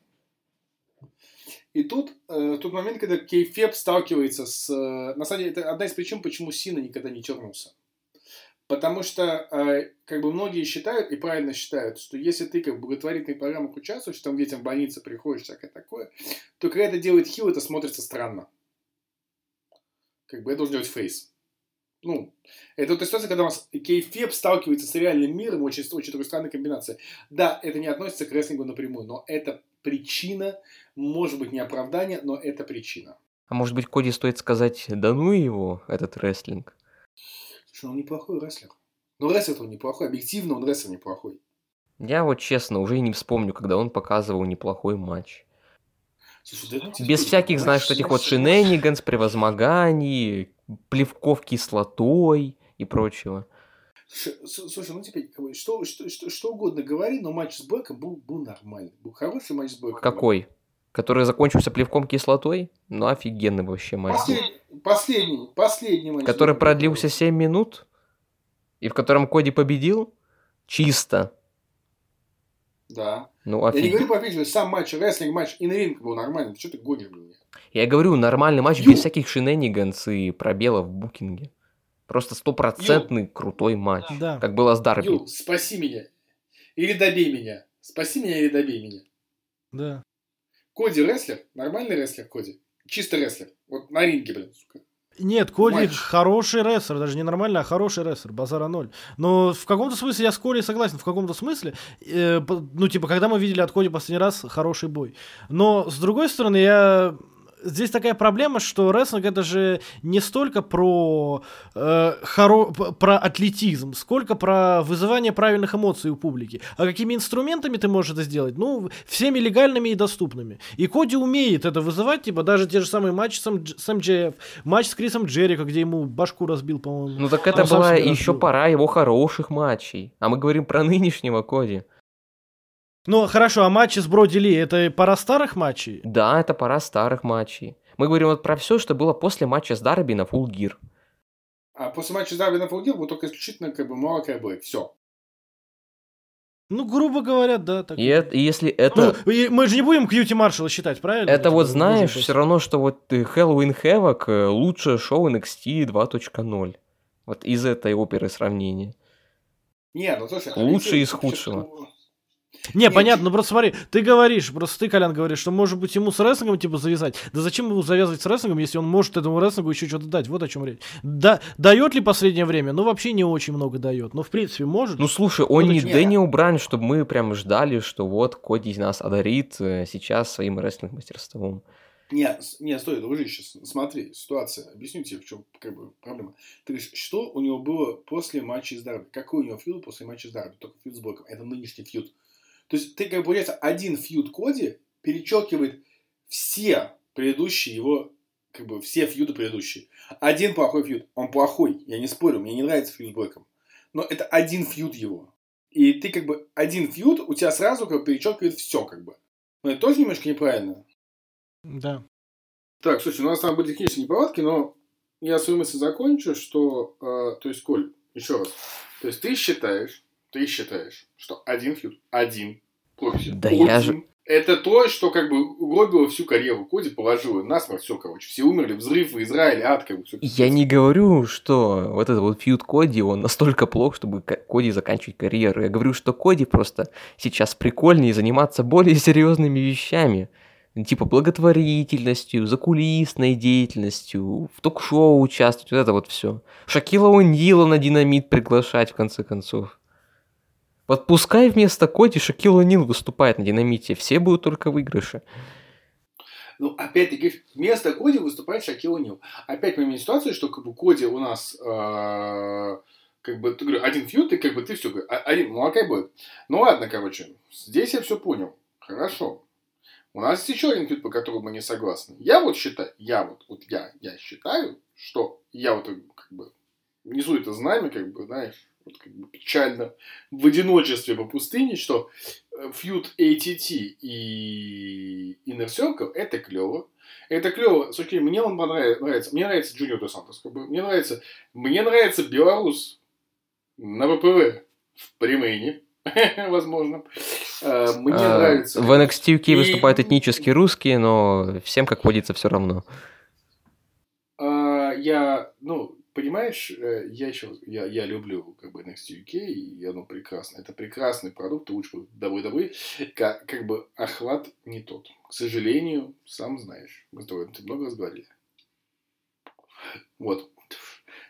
Speaker 1: И тут э, тот момент, когда Кейфеп сталкивается с... Э, на самом деле, это одна из причин, почему Сина никогда не тернулся. Потому что, э, как бы, многие считают, и правильно считают, что если ты, как в благотворительных программах участвуешь, там детям в больнице приходишь, всякое такое, то когда это делает Хилл, это смотрится странно. Как бы, это должен делать Фейс. Ну, это вот ситуация, когда у нас кейфеп сталкивается с реальным миром, очень, очень такой странная комбинация. Да, это не относится к рестлингу напрямую, но это причина, может быть, не оправдание, но это причина.
Speaker 4: А может быть, Коди стоит сказать, да ну его, этот рестлинг?
Speaker 1: Слушай, он неплохой рестлер. Но рестлер он неплохой, объективно он рестлер неплохой.
Speaker 4: Я вот честно уже и не вспомню, когда он показывал неплохой матч. Слушай, да, Без всяких, знаешь, этих вот шинениганс, превозмоганий, плевков кислотой и прочего.
Speaker 1: Слушай, ну теперь, что, что, что, что угодно говори, но матч с Беком был, был нормальный. Был хороший матч с Беком.
Speaker 4: Какой? Который закончился плевком кислотой? Ну, офигенный вообще матч.
Speaker 1: Последний, последний, последний матч.
Speaker 4: Который продлился 7 минут? И в котором Коди победил? Чисто.
Speaker 1: Да.
Speaker 4: Ну, офиг...
Speaker 1: Я не говорю по фишке, сам матч, рестлинг матч, и ринг был нормальный. Ты что ты гонишь, блин?
Speaker 4: Я говорю, нормальный матч Ю. без всяких шинениганс и пробелов в букинге. Просто стопроцентный крутой матч. Да. Как было с Дарби. Ю,
Speaker 1: спаси меня. Или добей меня. Спаси меня или добей меня.
Speaker 3: Да.
Speaker 1: Коди рестлер. Нормальный рестлер Коди. Чисто рестлер. Вот на ринге, блин, сука.
Speaker 3: Нет, Коди Матч. хороший рестлер, даже не нормальный, а хороший рестлер, базара ноль. Но в каком-то смысле я с Колей согласен, в каком-то смысле, э, ну, типа, когда мы видели от Коди последний раз хороший бой. Но, с другой стороны, я здесь такая проблема, что рестлинг это же не столько про, э, хоро... про атлетизм, сколько про вызывание правильных эмоций у публики. А какими инструментами ты можешь это сделать? Ну, всеми легальными и доступными. И Коди умеет это вызывать, типа даже те же самые матчи с, М... с MJF, матч с Крисом Джерика, где ему башку разбил, по-моему.
Speaker 4: Ну так это а была еще разбил. пора его хороших матчей. А мы говорим про нынешнего Коди.
Speaker 3: Ну, хорошо, а матчи с Броди Ли, это пора старых матчей?
Speaker 4: Да, это пора старых матчей. Мы говорим вот про все, что было после матча с Дарби на Full Gear.
Speaker 1: А после матча с Дарби на Full Gear был только исключительно как бы Малакай Блэк. Все.
Speaker 3: Ну, грубо говоря, да.
Speaker 4: Так... И, это, и если это...
Speaker 3: Ну, и мы же не будем Кьюти Маршалла считать, правильно?
Speaker 4: Это вот знаешь, все равно, что вот Halloween Havoc э, лучшее шоу NXT 2.0. Вот из этой оперы сравнения.
Speaker 1: Нет, ну слушай...
Speaker 4: Лучшее из худшего.
Speaker 3: Не, понятно, ну просто смотри, ты говоришь, просто ты, Колян, говоришь, что может быть ему с рестлингом типа завязать. Да зачем ему завязывать с рестлингом, если он может этому рестлингу еще что-то дать? Вот о чем речь. Да, дает ли последнее время? Ну, вообще не очень много дает. Но, в принципе, может.
Speaker 4: Ну, слушай, он не Дэниел Брайан, чтобы мы прям ждали, что вот Коди нас одарит э, сейчас своим рестлинг-мастерством.
Speaker 1: Нет, нет, стой, дружище, смотри, ситуация. Объясню тебе, в чем как бы, проблема. Ты говоришь, что у него было после матча с Дарби? Какой у него фьюд после матча с Дарби? Только фьюд с Блоком. Это нынешний фьюд. То есть ты, как бы, получается, один фьюд Коди перечеркивает все предыдущие его, как бы, все фьюды предыдущие. Один плохой фьюд. Он плохой, я не спорю, мне не нравится фьюд с Блэком. Но это один фьюд его. И ты, как бы, один фьюд у тебя сразу, как бы, перечеркивает все, как бы. Но это тоже немножко неправильно.
Speaker 3: Да.
Speaker 1: Так, слушай, у нас там были технические неполадки, но я свою мысль закончу, что, э, то есть, Коль, еще раз, то есть ты считаешь, ты считаешь, что один фьюд, один, Коди,
Speaker 4: да один, я же...
Speaker 1: Это то, что как бы угробило всю карьеру Коди, положило насмерть все, короче. Все умерли, взрыв в Израиле, ад, как бы. Все,
Speaker 4: я не говорю, что вот этот вот фьюд Коди, он настолько плох, чтобы Коди заканчивать карьеру. Я говорю, что Коди просто сейчас прикольнее заниматься более серьезными вещами. Типа благотворительностью, закулисной деятельностью, в ток-шоу участвовать, вот это вот все. Шакила О'Нила на динамит приглашать, в конце концов. Вот пускай вместо Коди Шакил Нил выступает на динамите, все будут только выигрыши.
Speaker 1: Ну, опять-таки, вместо Коди выступает Шакил Нил. Опять мы имеем ситуацию, что как бы Коди у нас э, как бы, ты говорю, один фьют, и как бы ты все, один, ну, окей, будет. Ну, ладно, короче, здесь я все понял. Хорошо. У нас есть еще один фьют, по которому мы не согласны. Я вот считаю, я вот, вот я, я считаю, что я вот как бы несу это знамя, как бы, знаешь, вот как бы печально в одиночестве по пустыне, что э, фьют ATT и Inner Circle это клево. Это клево. Слушай, мне он понравится. Мне нравится Джуниор До Сантос. Как бы, мне нравится, мне нравится Белорус на ВПВ в Примейне. [LAUGHS] Возможно.
Speaker 4: А, мне а, нравится. В NXT UK выступают этнически русские, но всем, как водится, все равно.
Speaker 1: А, я, ну, понимаешь, э, я еще, я, я люблю как бы NXT UK, и оно прекрасно. Это прекрасный продукт, лучше WWE. Как, как бы охват не тот. К сожалению, сам знаешь. Мы с тобой много раз говорили. Вот.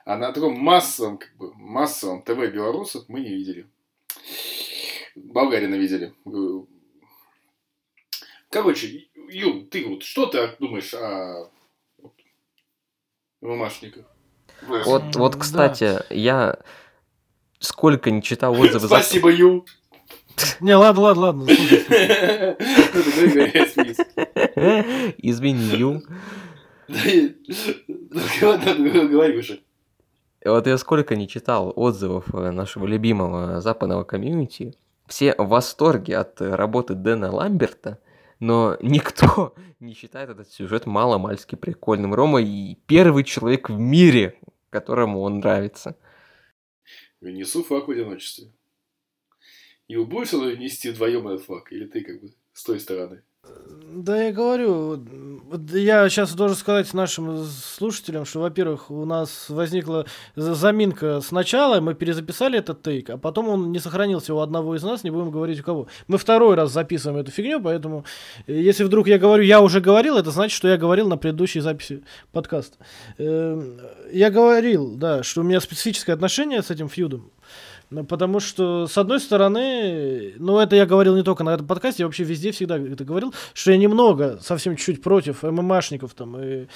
Speaker 1: А на таком массовом, как бы, массовом ТВ белорусов мы не видели. Болгарина видели. Короче, Ю, ты вот что ты думаешь о ММАшниках?
Speaker 4: Вот, вот, кстати, да. я сколько не читал отзывы...
Speaker 1: Спасибо, Ю.
Speaker 3: Не, ладно, ладно, ладно. [LAUGHS]
Speaker 4: Извини, Ю.
Speaker 1: Говори уже.
Speaker 4: Вот я сколько не читал отзывов э, нашего любимого западного комьюнити, все в восторге от работы Дэна Ламберта, но никто [LAUGHS] не считает этот сюжет мало-мальски прикольным. Рома и первый человек в мире, которому он нравится.
Speaker 1: Несу факт в одиночестве. И вы будете нести вдвоем этот факт, или ты как бы с той стороны?
Speaker 3: Да я говорю, я сейчас должен сказать нашим слушателям, что, во-первых, у нас возникла заминка сначала, мы перезаписали этот тейк, а потом он не сохранился у одного из нас, не будем говорить у кого. Мы второй раз записываем эту фигню, поэтому э, если вдруг я говорю, я уже говорил, это значит, что я говорил на предыдущей записи подкаста. Эм, я говорил, да, что у меня специфическое отношение с этим фьюдом. Ну, потому что, с одной стороны, ну, это я говорил не только на этом подкасте, я вообще везде всегда это говорил, что я немного, совсем чуть-чуть против ММАшников там и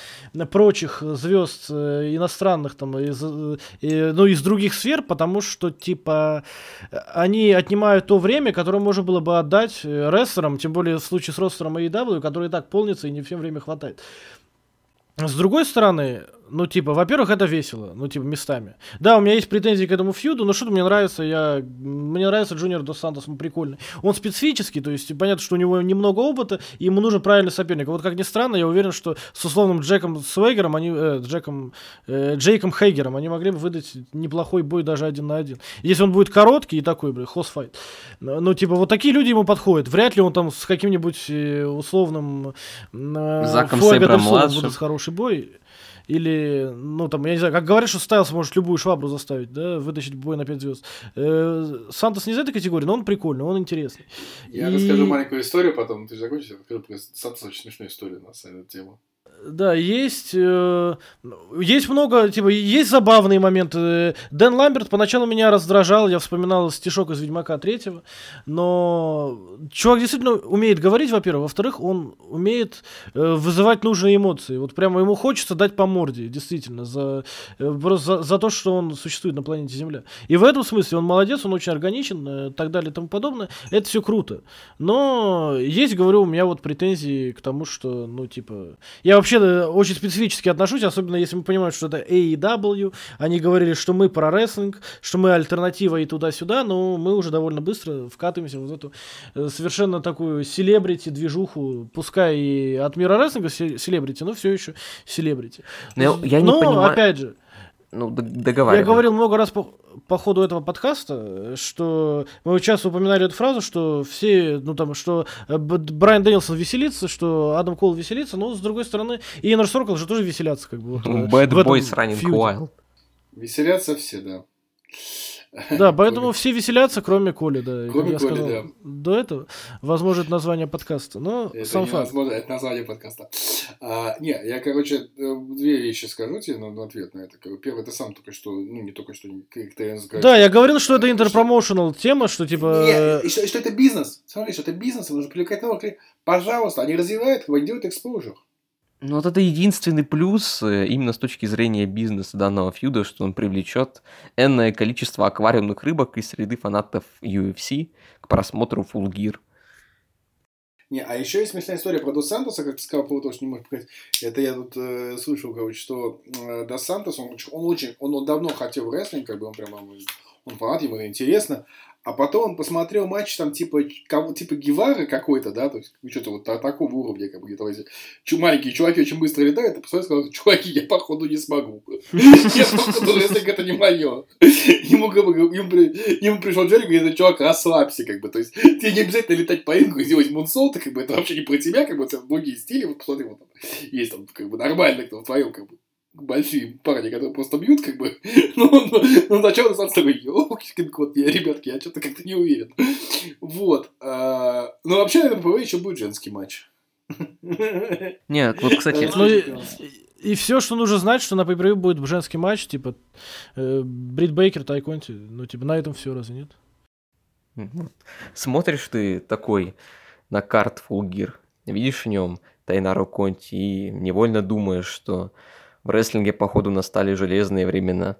Speaker 3: прочих звезд э, иностранных там, из, и, ну, из других сфер, потому что, типа, они отнимают то время, которое можно было бы отдать рестлерам, тем более в случае с ростером AEW, который и так полнится и не всем время хватает. С другой стороны, ну, типа, во-первых, это весело, ну, типа, местами. Да, у меня есть претензии к этому фьюду, но что-то мне нравится, я... Мне нравится Джуниор Дос Сантос, он прикольный. Он специфический, то есть, понятно, что у него немного опыта, и ему нужен правильный соперник. Вот, как ни странно, я уверен, что с условным Джеком Свейгером, они... Э, Джеком... Э, Джейком Хейгером, они могли бы выдать неплохой бой даже один на один. Если он будет короткий и такой, блин, хосфайт. Ну, типа, вот такие люди ему подходят. Вряд ли он там с каким-нибудь э, условным... Э,
Speaker 4: Заком Сейбром
Speaker 3: младшим. хороший бой. Или, ну, там, я не знаю, как говорят, что Стайлс может любую швабру заставить, да, вытащить бой на 5 звезд. Э, Сантос не из этой категории, но он прикольный, он интересный.
Speaker 1: Я и... расскажу маленькую историю потом, ты же закончишь, я расскажу Сантос очень смешную историю на эту тему.
Speaker 3: Да, есть, э, есть много, типа, есть забавные моменты. Дэн Ламберт поначалу меня раздражал, я вспоминал стишок из Ведьмака третьего, но чувак действительно умеет говорить, во-первых, во-вторых, он умеет э, вызывать нужные эмоции. Вот прямо ему хочется дать по морде, действительно, за, э, за, за то, что он существует на планете Земля. И в этом смысле он молодец, он очень органичен, э, так далее и тому подобное. Это все круто. Но есть, говорю, у меня вот претензии к тому, что, ну, типа, я вообще вообще очень специфически отношусь, особенно если мы понимаем, что это AEW. Они говорили, что мы про рестлинг, что мы альтернатива и туда-сюда, но мы уже довольно быстро вкатываемся в эту э, совершенно такую селебрити-движуху, пускай и от мира рестлинга селебрити, но все еще селебрити.
Speaker 4: Но, я не но понимаю...
Speaker 3: опять же,
Speaker 4: ну, договаривай.
Speaker 3: Я говорил много раз по, по ходу этого подкаста, что мы часто упоминали эту фразу, что все, ну там, что э, Брайан Дэнилсон веселится, что Адам Кол веселится, но с другой стороны, и Иннер Соркл же тоже веселятся, как бы.
Speaker 4: Bad Boys Running Wild.
Speaker 1: Веселятся все, да.
Speaker 3: Да, [LAUGHS] поэтому все веселятся, кроме Коли, да.
Speaker 1: Кроме
Speaker 3: я
Speaker 1: Коли,
Speaker 3: сказал
Speaker 1: да.
Speaker 3: До этого, возможно, это название подкаста, но
Speaker 1: Это
Speaker 3: сам факт.
Speaker 1: невозможно, это название подкаста. А, не, я, короче, э, две вещи скажу тебе на, на ответ на это. Первое, ты сам только что, ну, не только что, как.
Speaker 3: Да, я говорил, что это интерпромоушенал тема, что типа...
Speaker 1: Не, и что, и что это бизнес. Смотри, что это бизнес, нужно привлекать новых. Пожалуйста, они развивают, они делают exposure.
Speaker 4: Ну, вот это единственный плюс э, именно с точки зрения бизнеса данного фьюда, что он привлечет энное количество аквариумных рыбок из среды фанатов UFC к просмотру Full Gear.
Speaker 1: Не, а еще есть смешная история про Дос Сантоса, как ты сказал, по того, что не может показать. Это я тут э, слышал, короче, что э, Дос Сантос, он, он очень, он, он давно хотел в рестлинг, как бы он прямо, он фанат, ему это интересно. А потом он посмотрел матч там типа, кого, типа Гевара какой-то, да, то есть что-то вот та- такого уровня, как бы где-то маленькие чуваки очень быстро летают, и посмотрел, сказал, чуваки, я походу не смогу. [LAUGHS] Я походу рестлинг это не мое. Ему, ему, при- ему пришел Джерри и говорит, чувак, расслабься, как бы, то есть тебе не обязательно летать по рингу и делать мунсолты, как бы, это вообще не про тебя, как бы, это другие стили, вот посмотри, вот там, есть там, как бы, нормально, кто твоем, как бы, большие парни, которые просто бьют, как бы, [LAUGHS] ну, ну, ну сначала сам такой, ёлкин кот, я, ребятки, я что-то как-то не уверен. Вот. а, Ну, вообще, на PPV еще будет женский матч. [LAUGHS]
Speaker 4: Нет, вот, кстати,
Speaker 3: Ну и, и все, что нужно знать, что на pay будет женский матч, типа э, Брит Бейкер, Тай Конти. Ну, типа, на этом все, разве нет?
Speaker 4: Мгм. Смотришь ты такой на card Full Gear, видишь в нем Тайнару Конти и невольно думаешь, что в рестлинге, походу, настали железные времена.